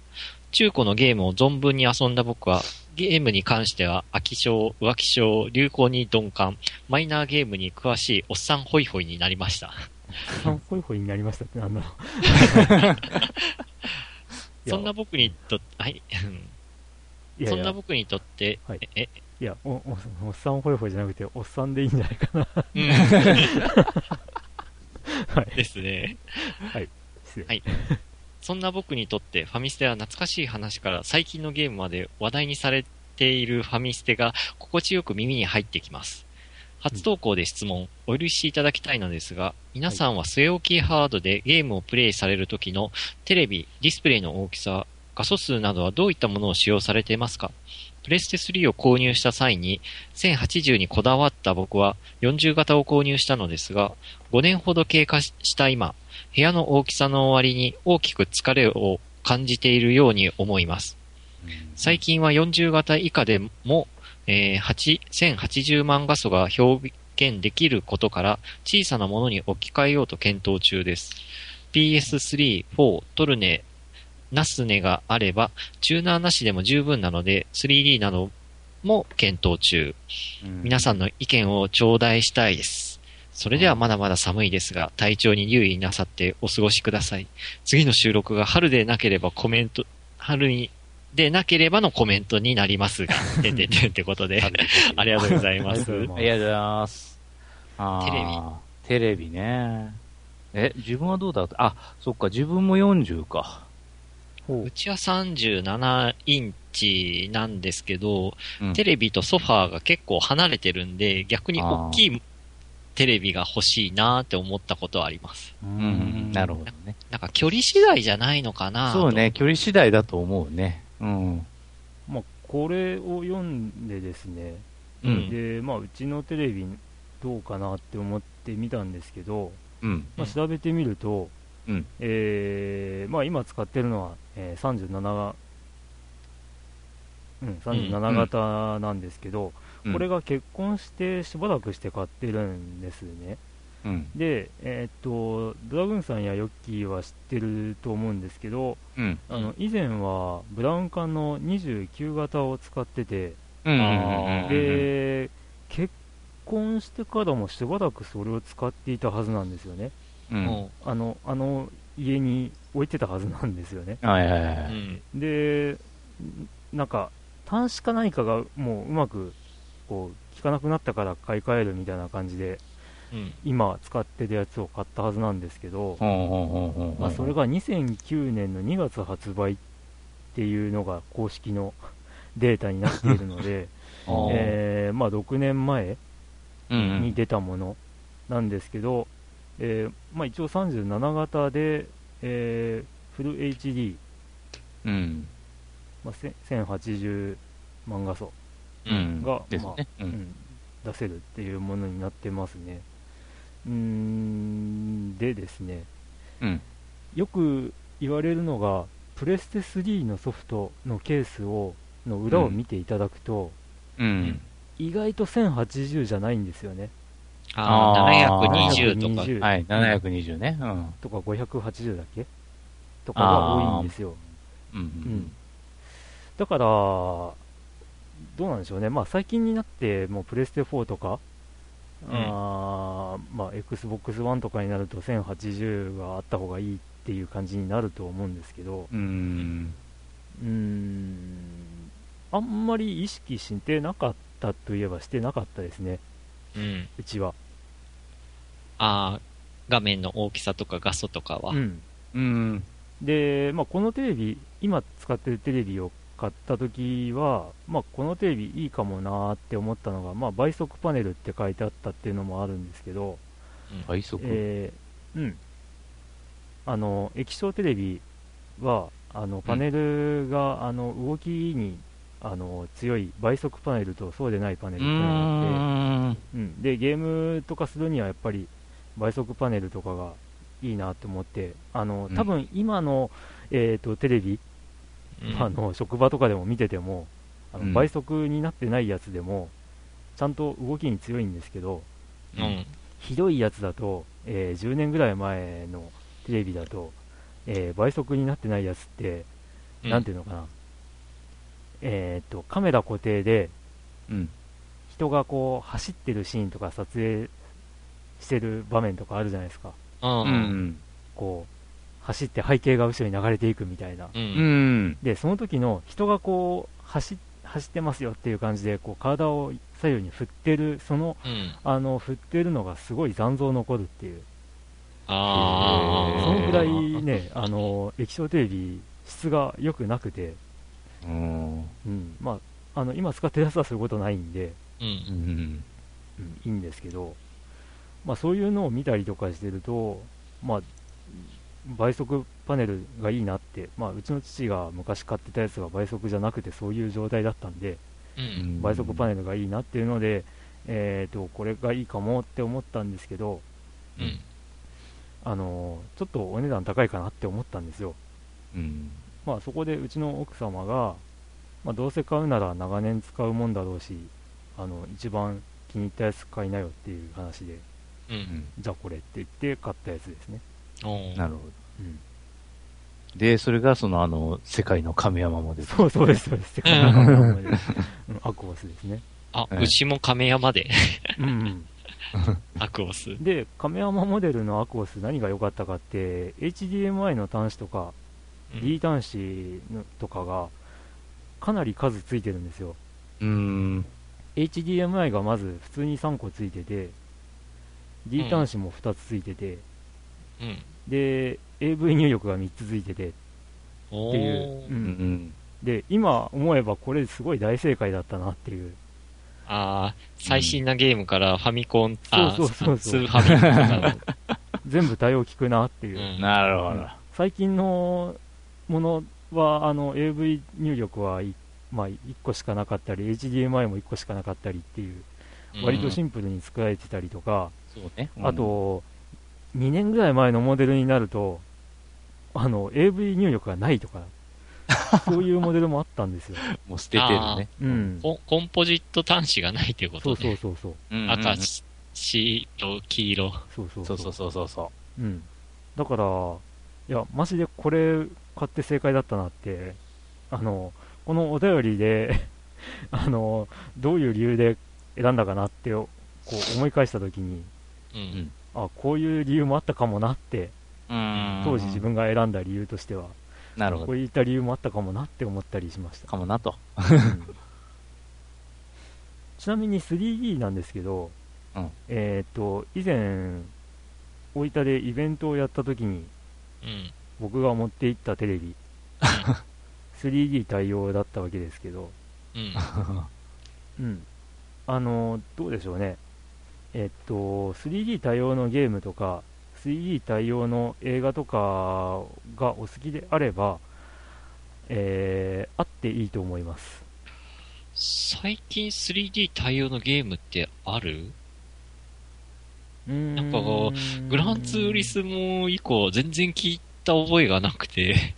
中古のゲームを存分に遊んだ僕は、ゲームに関しては飽き性、浮気性、流行に鈍感、マイナーゲームに詳しいおっさんホイホイになりました。サンホイホイになりましたってなんだろう。そんな僕にとって、はい、いやいや。そんな僕にとって、はい。え、いやおおおっさんホイホイじゃなくておっさんでいいんじゃないかな。うん、はい。ですね。失礼。はい。そんな僕にとってファミステは懐かしい話から最近のゲームまで話題にされているファミステが心地よく耳に入ってきます。初投稿で質問、お許しいただきたいのですが、皆さんは据え置きハードでゲームをプレイされる時のテレビ、ディスプレイの大きさ、画素数などはどういったものを使用されていますか？プレステ3を購入した際に1080にこだわった僕は40型を購入したのですが、5年ほど経過した今、部屋の大きさの割に大きく疲れを感じているように思います。最近は40型以下でも、えー8 1080万画素が表現できることから小さなものに置き換えようと検討中です。PS3、4、トルネ、ナスネがあれば、チューナーなしでも十分なので、3D なども検討中。皆さんの意見を頂戴したいです。それではまだまだ寒いですが、体調に留意なさってお過ごしください。次の収録が春でなければコメント、春に、でなければのコメントになりますが、てててってことで、ありがとうございますありがとう。ございますテレビ。テレビね。え、自分はどうだった？あ、そっか、自分も40か。ほううちは37インチなんですけど、うんテレビとソファーが結構離れてるんで、逆に大きいテレビが欲しいなって思ったことはあります。ううんうん、なるほどね。なんか距離次第じゃないのかなそうね、距離次第だと思うね。うん。まあ、これを読んでですね、うんで、まあ、うちのテレビどうかなって思ってみたんですけど、うん。まあ、調べてみると、うんえーまあ、今使ってるのは、えー37うん、37型なんですけど、うんこれが結婚してしばらくして買ってるんですね。うん。で、えーっと、ドラグーンさんやヨッキーは知ってると思うんですけど、うん。あの以前はブラウン管の29型を使ってて、で、結婚してからもしばらくそれを使っていたはずなんですよね。あの、あの家に置いてたはずなんですよね。はいはいはうい。ん。で、なんか、端子か何かがもううまく、こう、効かなくなったから買い替えるみたいな感じで、うん。今使ってるやつを買ったはずなんですけど、まあ、それが2009年の2月発売っていうのが公式のデータになっているので、えーまあ、6年前うんに出たものなんですけど、えーまあ、一応37型で、えーフル HD、うん。まあ、せ1080漫画素。がま。う。うんん出せるっていうものになってますね。うーんでですね、うん。よく言われるのが、プレステ3のソフトのケースをの裏を見ていただくと、うん。意外と1080じゃないんですよね。ああ、あー720とか。720はい、720ね。うん。とか580だっけ？とかが多いんですよ。うん。うんだから、どうなんでしょうね、まあ、最近になって、もうプレステ4とか、うんあーまあ、Xbox One とかになると1080があった方がいいっていう感じになると思うんですけど、うん。うーん、あんまり意識してなかったといえばしてなかったですね、うん。うちは。ああ、画面の大きさとか画素とかは。うん、うん。で、まあ、このテレビ、今使ってるテレビを買った時は、まあ、このテレビいいかもなーって思ったのが、まあ、倍速パネルって書いてあったっていうのもあるんですけど、倍速？えーうん。あの、液晶テレビは、あの、パネルが、あの、動きに、あの、強い倍速パネルとそうでないパネルうってのがあって、ん。うん、でゲームとかするにはやっぱり倍速パネルとかがいいなと思ってあのうん。多分今の、えー、とテレビ、うん。あの職場とかでも見ててもあの、うん。倍速になってないやつでもちゃんと動きに強いんですけどうん。ひどいやつだと、えー10年ぐらい前のテレビだと、えー倍速になってないやつって、なんていうのかな、えー、とカメラ固定でうん。人がこう走ってるシーンとか撮影してる場面とかあるじゃないですか。うん。ううん。ん。こう、走って背景が後ろに流れていくみたいな。う。うんん。で、その時の人がこう、走、走ってますよっていう感じで、こう、体を左右に振ってる、その、うん。あの、振ってるのがすごい残像残るっていう。ああ。そのくらいね、あの、液晶テレビ、質が良くなくて、うん。うん、まあ、あの、今使ってるやつはそういうことないんで、うん。うん。うん、いいんですけど、まあ、そういうのを見たりとかしてると、まあ、倍速パネルがいいなって、まあ、うちの父が昔買ってたやつが倍速じゃなくてそういう状態だったんで、うん。倍速パネルがいいなっていうので、えー、とこれがいいかもって思ったんですけど、うん。あのーちょっとお値段高いかなって思ったんですよ。うん。まあ、そこでうちの奥様が、まあ、どうせ買うなら長年使うもんだろうし、あの一番気に入ったやつ買いなよっていう話で、うん。じゃあこれって言って買ったやつですね。なるほど。うん、で、それがそのあの、世界の亀山モデル。そうそうです、そうです。世界の中の思い出うんアクオスですね。あ、うんうちも亀山で、うんうん、アクオス。で、亀山モデルのアクオス何が良かったかって、HDMI の端子とか、うん D 端子のとかが、かなり数ついてるんですよ。うん。HDMI がまず普通に3個ついてて、D 端子も2つついてて、うん。で、AV 入力が3つついてて、おっていうう、うんん。で、今思えばこれすごい大正解だったなっていう。ああ、最新なゲームからファミコン、あそうそうそうそうスーファミコンとか 全部対応聞くなっていう。の、うんなるほど。最近のものは、あの、AV 入力はい、まあ、1個しかなかったり、HDMI も1個しかなかったりっていう、割とシンプルに作られてたりとか。あと、2年ぐらい前のモデルになると、あの、AV 入力がないとか、そういうモデルもあったんですよ。もう捨ててるね。うん。コンポジット端子がないっていうこそうとね。そうそうそう。うんう赤、白、黄色。そうそうそうそうそうそうそうん。だから、いや、マジでこれ買って正解だったなって、あの、このお便りで、あの、どういう理由で選んだかなって、こう思い返したときに、うん。あ、こういう理由もあったかもなって、当時自分が選んだ理由としては、なるほど。こういった理由もあったかもなって思ったりしました。かもなと。うんちなみに 3D なんですけど、うんえっ、と、以前、大分でイベントをやったときに、うん。僕が持って行ったテレビ、3D 対応だったわけですけど、うん。うん。あの、どうでしょうね。えっと、3D 対応のゲームとか、3D 対応の映画とかがお好きであれば、えー、あっていいと思います。最近 3D 対応のゲームってある？なんかこグランツーリスモ以降全然聞いた覚えがなくて。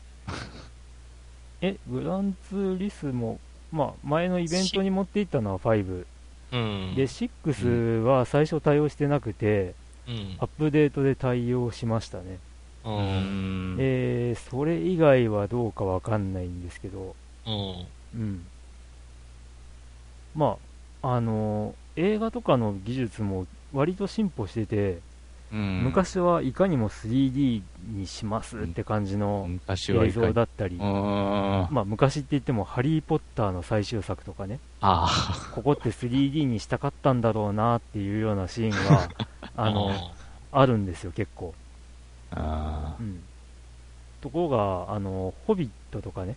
え、グランツーリスモ、まあ、前のイベントに持って行ったのは5。うん。で、6は最初対応してなくて、うんアップデートで対応しましたね。う。うんん。えー、それ以外はどうかわかんないんですけど、うん。うん。まあ、あの映画とかの技術も割と進歩してて、うん。昔はいかにも 3D にしますって感じの映像だったり。まあ昔って言ってもハリー・ポッターの最終作とかね、あここって 3D にしたかったんだろうなっていうようなシーンが、あの、あるんですよ、結構。うん。ところが、あの、ホビットとかね、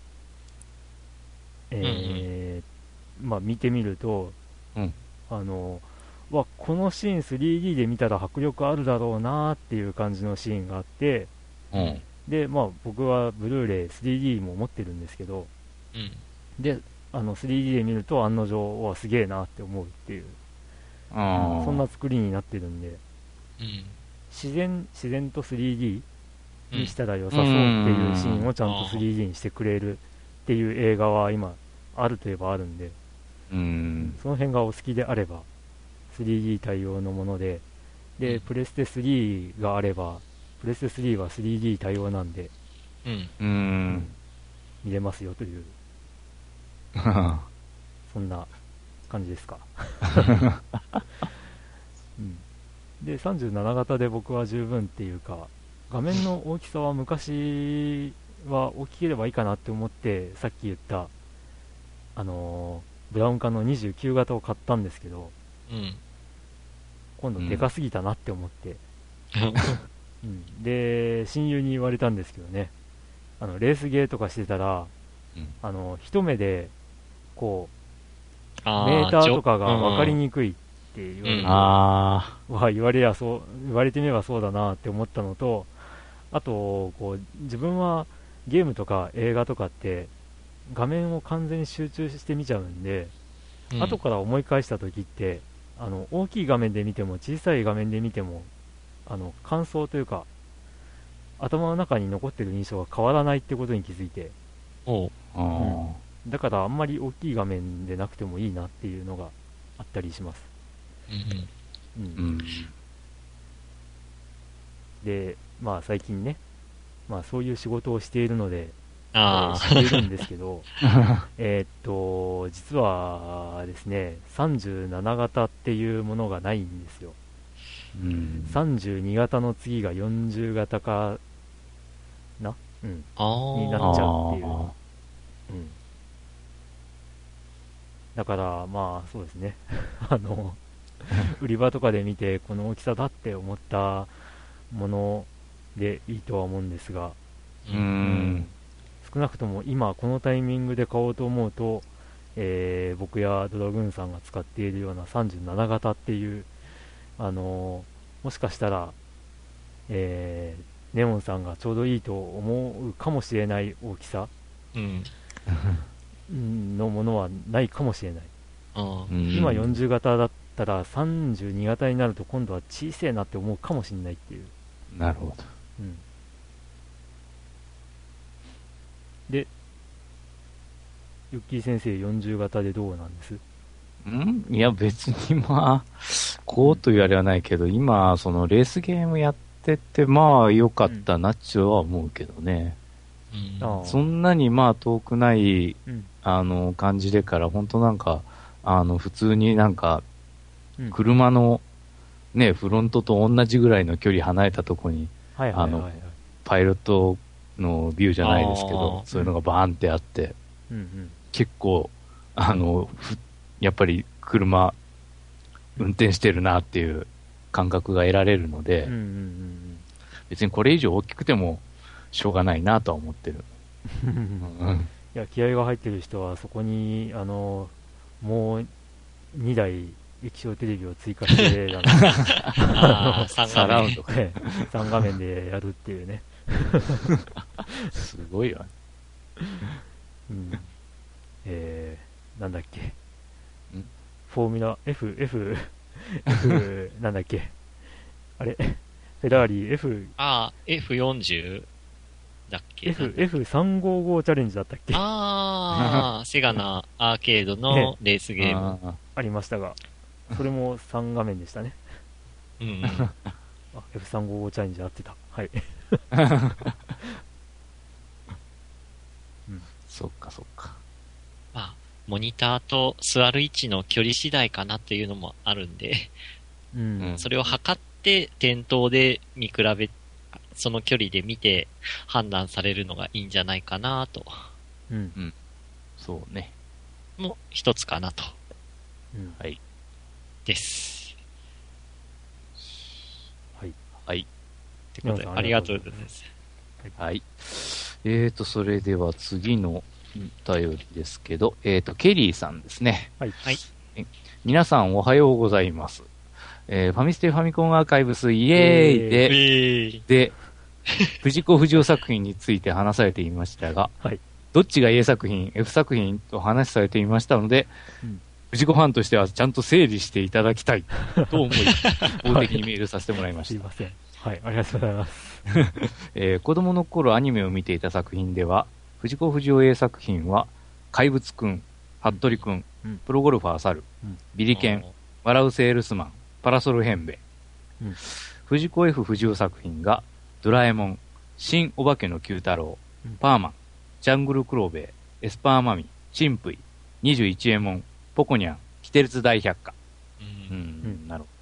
えーまあ見てみると、うん。あの、わ、このシーン 3D で見たら迫力あるだろうなっていう感じのシーンがあって、あ。うん。で、まあ僕はブルーレイ 3D も持ってるんですけど、うん。で、あの 3D で見ると案の定、はすげえなって思うっていう、ああ。そんな作りになってるんで、うん。自然、自然と 3D うんにしたら良さそうっていうシーンをちゃんと 3D にしてくれるっていう映画は今あるといえばあるんで、うん。その辺がお好きであれば 3D 対応のもので、で、うんプレステ3があれば、プレステ3は 3D 対応なんでうん。うん。見れますよという、そんな感じですか。うん、で、37型で僕は十分っていうか、画面の大きさは昔は大きければいいかなって思って、さっき言った、あのーブラウン管の29型を買ったんですけど、うん。今度でかすぎたなって思って、うん。で、親友に言われたんですけどね、あのレースゲーとかしてたら、うん。あの一目でこあうメーターとかが分かりにくいって言われて、うん。あわ言われやそう言われてみればそうだなって思ったのと、あとこう自分はゲームとか映画とかって画面を完全に集中して見ちゃうんで、うん。後から思い返した時ってあの大きい画面で見ても小さい画面で見てもあの感想というか頭の中に残ってる印象が変わらないってことに気づいておうあ。あだからあんまり大きい画面でなくてもいいなっていうのがあったりします、うんうんあ。うん。でまあ最近ねまあそういう仕事をしているので知っているんですけど えーっと実はですね37型っていうものがないんですよ。うん。32型の次が40型かな？うん。あ。ああ。になっちゃうっていう。あうん。だからまあそうですね。あの売り場とかで見てこの大きさだって思ったものでいいとは思うんですが。ーうん。少なくとも今このタイミングで買おうと思うと、えー僕やドラグーンさんが使っているような37型っていう、あのーもしかしたら、えーネオンさんがちょうどいいと思うかもしれない大きさうん。うんのものはないかもしれない。あうん今40型だったら32型になると今度は小せえなって思うかもしれないっていう。なるほど。うん、で、ユッキー先生40型でどうなんです？ん？いや、別にまあ、こうというあれはないけど、今、そのレースゲームやってて、まあ、良かったなっちゅうは思うけどね。うんああそんなにまあ、遠くない、うん。あの、感じでから、本当なんか、あの、普通になんか、うん車の、ね、フロントと同じぐらいの距離離れたとこに、はいはいはい、はい。パイロットのビューじゃないですけあど、ーそういうのがバーンってあって、うんうん。結構、あの、ふやっぱり車、運転してるなっていう感覚が得られるので、うんうんうん別にこれ以上大きくてもしょうがないなとは思ってる。うん。うんいや、気合が入ってる人はそこに、あの、もう2台液晶テレビを追加して、あのああ、3サ画面。ラウンドか。ええ3画面でやるっていうね。すごいよね。うん。えー、なんだっけ？ん？フォーミュラ、F、F、F、なんだっけ？あれ、フェラーリ F、ああ、F40 だっけ？F、F355 チャレンジだったっけ？あああ、セガなアーケードのレースゲーム。ありましたが、それも3画面でしたね。うんうん。あ、F355 チャレンジやってた。はい。そっかそっか。まあ、モニターと座る位置の距離次第かなっていうのもあるんで、うん。うんそれを測って店頭で見比べ、その距離で見て判断されるのがいいんじゃないかなと、うん。そうね。もう一つかなと、うん。はい。です。はい。はい。ってことで、ありがとうございます。はい。えーと、それでは次のお便りですけど、えーと、ケリーさんですね。はい。はい。え皆さんおはようございます。えーファミステファミコンアーカイブスイエーイで、えーで、藤子不二雄作品について話されていましたが、はいどっちが A 作品、F 作品と話されていましたので、うん藤子ファンとしてはちゃんと整理していただきたいと 思い、法的にメールさせてもらいますした。いません。はい。ありがとうございます。えー子供の頃アニメを見ていた作品では、藤子不二雄 A 作品は、怪物くん、服部くんうん、プロゴルファー猿、うんビリケン、笑うセールスマン、パラソルヘンベ。うん藤子 F 不二雄作品が、ドラえもん、新お化けの九太郎、うんパーマン、ジャングルクローベエ、エスパーマミ、チンプイ、21エモン、ポコニャン、キテレツ大百科。ううんうんなるほど。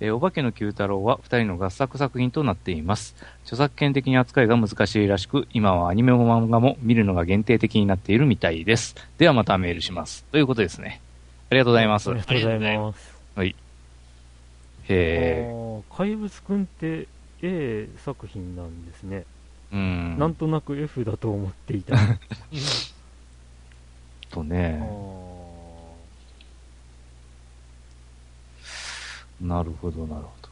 えーお化けの九太郎は二人の合作作品となっています。著作権的に扱いが難しいらしく、今はアニメも漫画も見るのが限定的になっているみたいです。ではまたメールします。ということですね。ありがとうございます。ありがとうございます。へあー怪物くんって A 作品なんですね。ー。うん。なんとなく F だと思っていた。あ とね、なるほど、なるほど。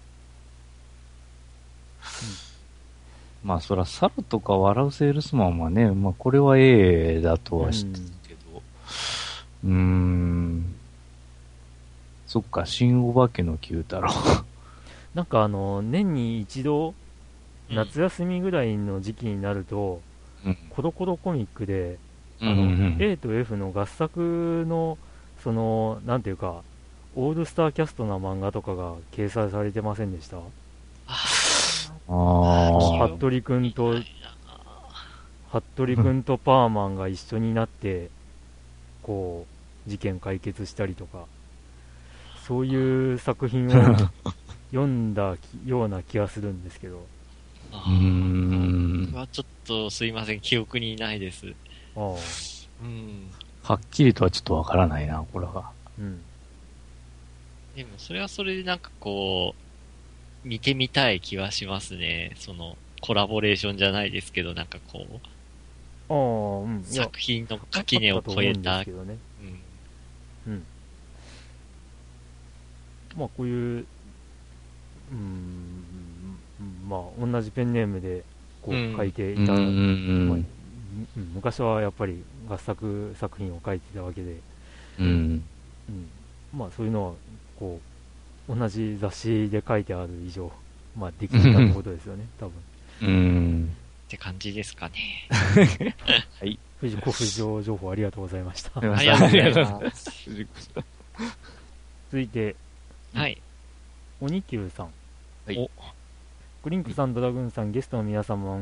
まあ、そら、猿とか笑うセールスマンはね、まあ、これは A だとは知ってるけど、うーん。そっか、新お化けの九太郎。なんかあの、年に一度、うん夏休みぐらいの時期になると、うん。コロコロコミックで、あの、うんうん A と F の合作の、その、なんていうか、オールスターキャストな漫画とかが掲載されてませんでした？ああ服部くんと、服部くんとパーマンが一緒になって、こう、事件解決したりとか、そういう作品を 読んだきような気がするんですけど、あ。うん僕。はちょっとすいません、記憶にないです。ああ、うん。はっきりとはちょっとわからないな、これは。うん。でも、それはそれでなんかこう、見てみたい気はしますね。その、コラボレーションじゃないですけど、なんかこう、ああ、うん。作品の垣根を超えたうんですけどね。うんまあ、こういう、うーん、まあ、同じペンネームで、こうんう、書いてうんいた、うんまあうん昔はやっぱり合作作品を書いてたわけで、うん。うん、まあ、そういうのは、こう、同じ雑誌で書いてある以上、まあ、できたってことですよね、多分。うん。って感じですかね。藤子不二雄情報ありがとうございました。ありがとうございます。続いて、はい。鬼久さん。はいおクリンクさん、ドラグーンさん、ゲストの皆様、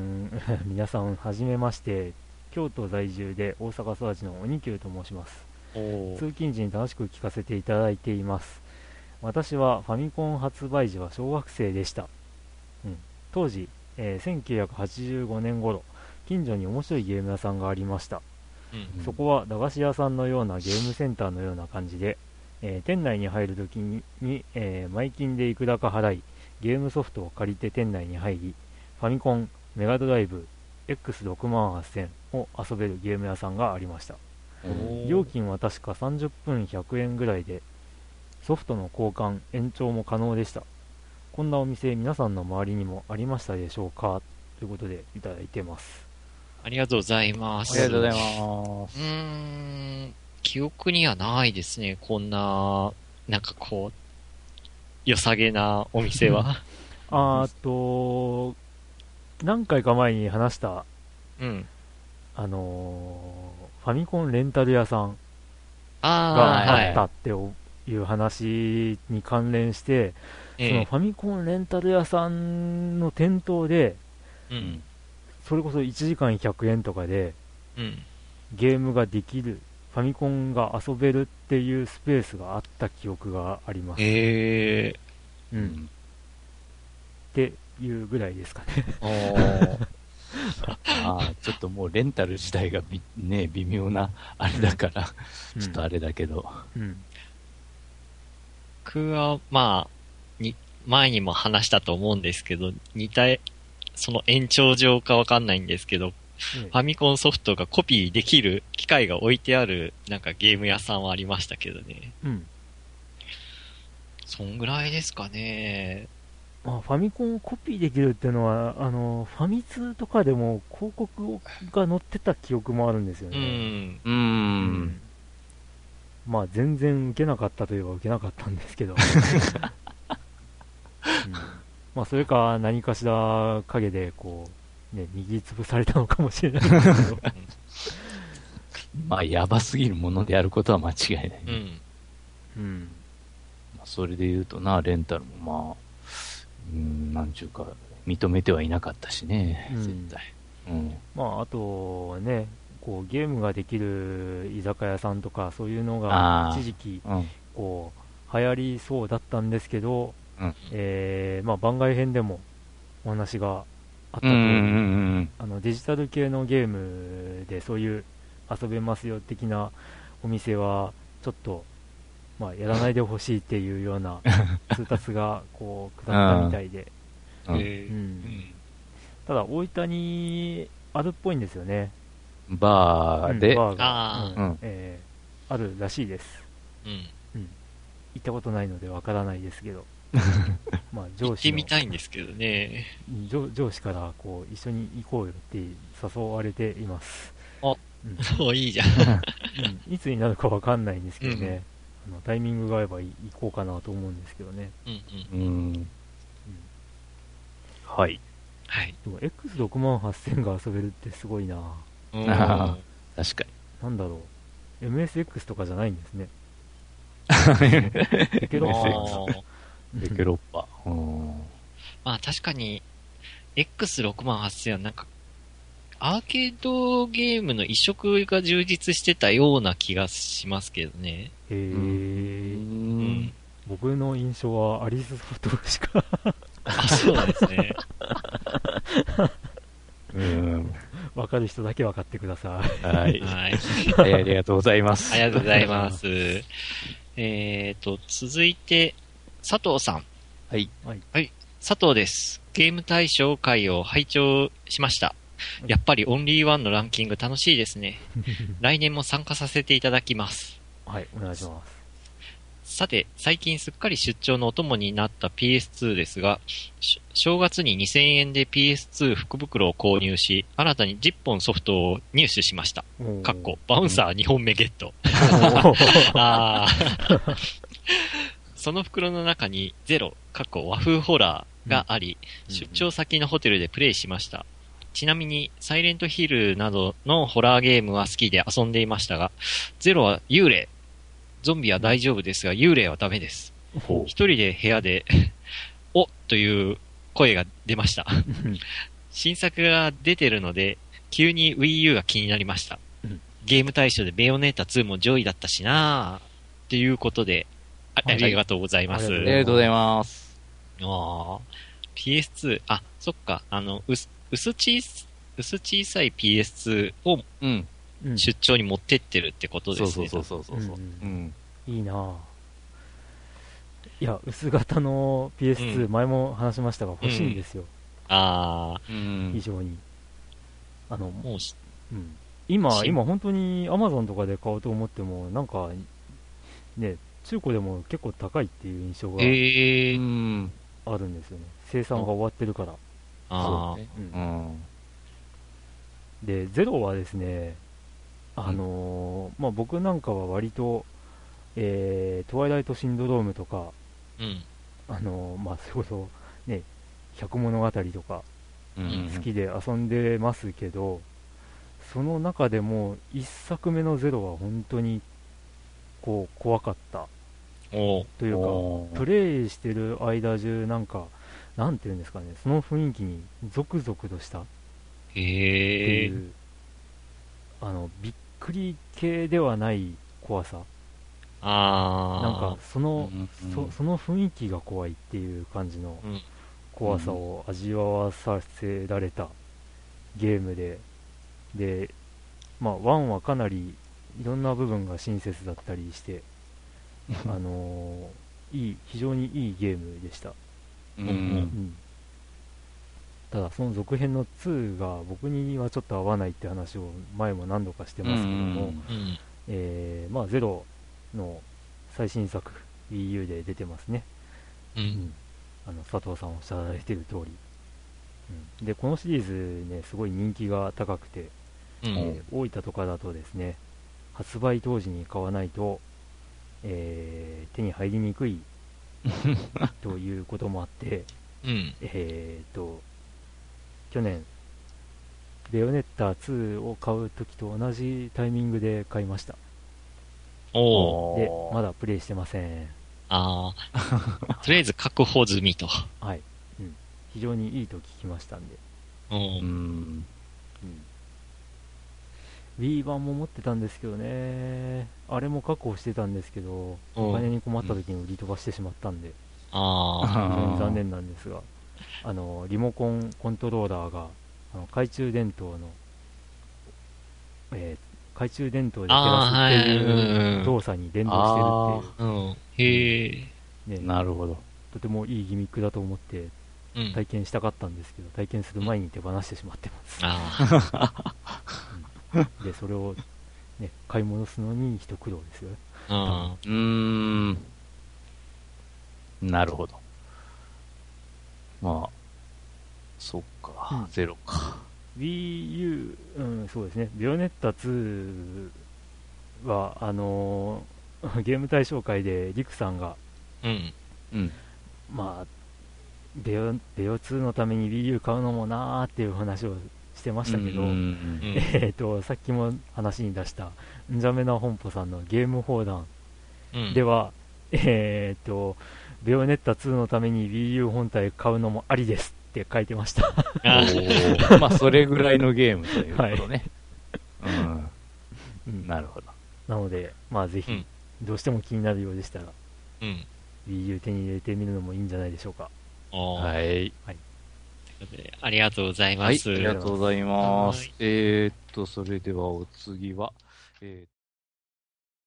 皆さん、はじめまして、京都在住で大阪育ちの鬼久と申します。通勤時に楽しく聞かせていただいています。私はファミコン発売時は小学生でした。うん、当時、えー1985年頃、近所に面白いゲーム屋さんがありました。うんそこは駄菓子屋さんのようなゲームセンターのような感じで、えー店内に入るときに、にえー前金でいくらか払い、ゲームソフトを借りて店内に入り、ファミコン、メガドライブ、X6 万8000を遊べるゲーム屋さんがありました。料金は確か30分100円ぐらいで、ソフトの交換、延長も可能でした。こんなお店、皆さんの周りにもありましたでしょうか？ということでいただいてます。ありがとうございます。ありがとうございます。うーん、記憶にはないですね。こんな、なんかこう、良さげなお店は。あーと、何回か前に話した、うん。あのーファミコンレンタル屋さんあがあ、ったっていう話に関連して、そのえファミコンレンタル屋さんの店頭で、えうん。それこそ1時間100円とかでうん。ゲームができる、ファミコンが遊べるっていうスペースがあった記憶があります。ええうん。っていうぐらいですかね。ー。ああ、ちょっともうレンタル自体がびね、微妙なあれだから、ちょっとあれだけど。うん。僕は、まあ、に、前にも話したと思うんですけど、似た、その延長上かわかんないんですけど、ねファミコンソフトがコピーできる機械が置いてある、なんかゲーム屋さんはありましたけどね。うん。そんぐらいですかね。まあ、ファミコンをコピーできるっていうのは、あの、ファミ通とかでも広告が載ってた記憶もあるんですようね。ん。う。うんまあ、全然受けなかったといえば受けなかったんですけど。うんまあ、それか何かしら陰で、こう、ね、握りつぶされたのかもしれないですけど。まあ、やばすぎるものであることは間違いない、ねうん。うん。まあそれで言うとな、レンタルもまあ、うん、なんちゅうか、認めてはいなかったしね、うん絶対。うん。まあ、あとね、こう、ゲームができる居酒屋さんとか、そういうのあがー。一時期、うん。こう、流行りそうだったんですけど、うん。えーまあ、番外編でもお話があった通り、うあのデジタル系のゲームでそういう遊べますよ的なお店はちょっと、まあ、やらないでほしいっていうような 通達がこう下ったみたいで、うん。ただ大分にあるっぽいんですよねバーで、うんバーがんうんえーあるらしいですうん。行ったことないのでわからないですけど まあ行上司のってみたいんですけどね。上上司からこう一緒に行こうよって誘われています、あうんそう、いいじゃん。うんいつになるかわかんないんですけどね、あのタイミングが合えばい行こうかなと思うんですけどね。うんうん。うん。はい。はい。でも X6 万8000が遊べるってすごいなうんあ確かなんだろう。MSX とかじゃないんですね。に。いけろあっーデケロッパ。うん。まあ確かに、X6 万8000はなんか、アーケードゲームの移植が充実してたような気がしますけどね。へーうん。僕の印象はアリスソフトしかあ、そうなんですね。うん。わかる人だけわかってください。はい。はい。は い、ありがとうございます。ありがとうございます。えーと、続いて、佐藤さん。はい。佐藤です。ゲーム大賞会を拝聴しました。やっぱりオンリーワンのランキング楽しいですね。来年も参加させていただきます。はい、お願いします。さて、最近すっかり出張のお供になった PS2 ですが、し正月に2000円で PS2 福袋を購入し、新たに10本ソフトを入手しました。かっこ、バウンサー2本目ゲット。その袋の中にゼロ、かっこ和風ホラーがあり、うん出張先のホテルでプレイしました。ちなみに、サイレントヒルなどのホラーゲームは好きで遊んでいましたが、ゼロは幽霊。ゾンビは大丈夫ですが、幽霊はダメです。ほ一人で部屋で、おという声が出ました。新作が出てるので、急に Wii U が気になりました。うんゲーム対象でベヨネータ2も上位だったしなぁ。っていうことで、あはいありがとうございます。ありありがとうございます。あー PS2、あ、そっか、あの、薄、薄小さ薄小さい PS2 をうん。うん出張に持ってってるってことですね。そうそうそうそうそう。ううんん。いいなぁいや、薄型の PS2、う前も話しましたが、欲しいんですよ、あうん非常に。あの、あ、もうし、うん、今、し今本当に Amazon とかで買おうと思っても、なんか、ね、中古でも結構高いっていう印象がええー、うん。あるんですよね。生産が終わってるから。ああ、ねうんうん。で、ゼロはですね、あのーまあ、僕なんかは割と、えー、トワイライトシンドロームとか、うん。あのーまあ、それこそ、ね、百物語とかうん。好きで遊んでますけど、その中でも一作目のゼロは本当に、こう、怖かった。というか、プレイしてる間中なんか、なんていうんですかね、その雰囲気にゾクゾクとした。っていう、あの、びっくり系ではない怖さ。ああ。なんか、その、うんそその雰囲気が怖いっていう感じのうん怖さを味わわさせられたゲームで、で、まあ、1はかなりいろんな部分が親切だったりして、あのーいい、非常にいいゲームでした。う。うんうんただ、その続編の2が僕にはちょっと合わないって話を前も何度かしてますけども。えーまあ、ゼロの最新作、Wii U で出てますね。う。うんんあの佐藤さんおっしゃられてる通り、うん、でこのシリーズねすごい人気が高くて、うえん。ー大分とかだとですね発売当時に買わないと、えー手に入りにくい ということもあって、うん。えー、と去年ベヨネッタ2を買う時と同じタイミングで買いました。おうでまだプレイしてません。ああ。とりあえず確保済みと。はい、うん、非常にいいと聞きましたんで。おううん。Wii 版も持ってたんですけどね、あれも確保してたんですけど、うん。お金に困った時に売り飛ばしてしまったんで、ああ。非常にあー残念なんですが、あのリモコンコントローラーがあの懐中電灯の、えー懐中電灯で照らすっていう動作に連動してるうん。へえ。っていう、ね、なるほど。とてもいいギミックだと思ってうん。体験したかったんですけど、体験する前に手放してしまってます。あで、それを、ね、買い戻すのに一苦労ですよ。うーん。なるほど。まあ、そっか、うんゼロか。Wii U、うん、そうですね、ビオネッタ2は、あのー ゲーム対象会でリクさんが、うん。うん。まあ、ベヨベヨ2のために Wii U 買うのもなーっていう話をしてましたけど、うんうん。えー、とさっきも話に出した、んじゃめな本舗さんのゲーム放談うん。では、えー、とベヨネッタ2のために Wii U 本体買うのもありですって書いてました。まあ、それぐらいのゲームということね。うん。なるほど。なので、まあぜひうん、どうしても気になるようでしたら、うん。Wii U 手に入れてみるのもいいんじゃないでしょうか。はい。ということでありがとうございはい、ます。ありがとうございますはい。えーっと、それではお次は、えー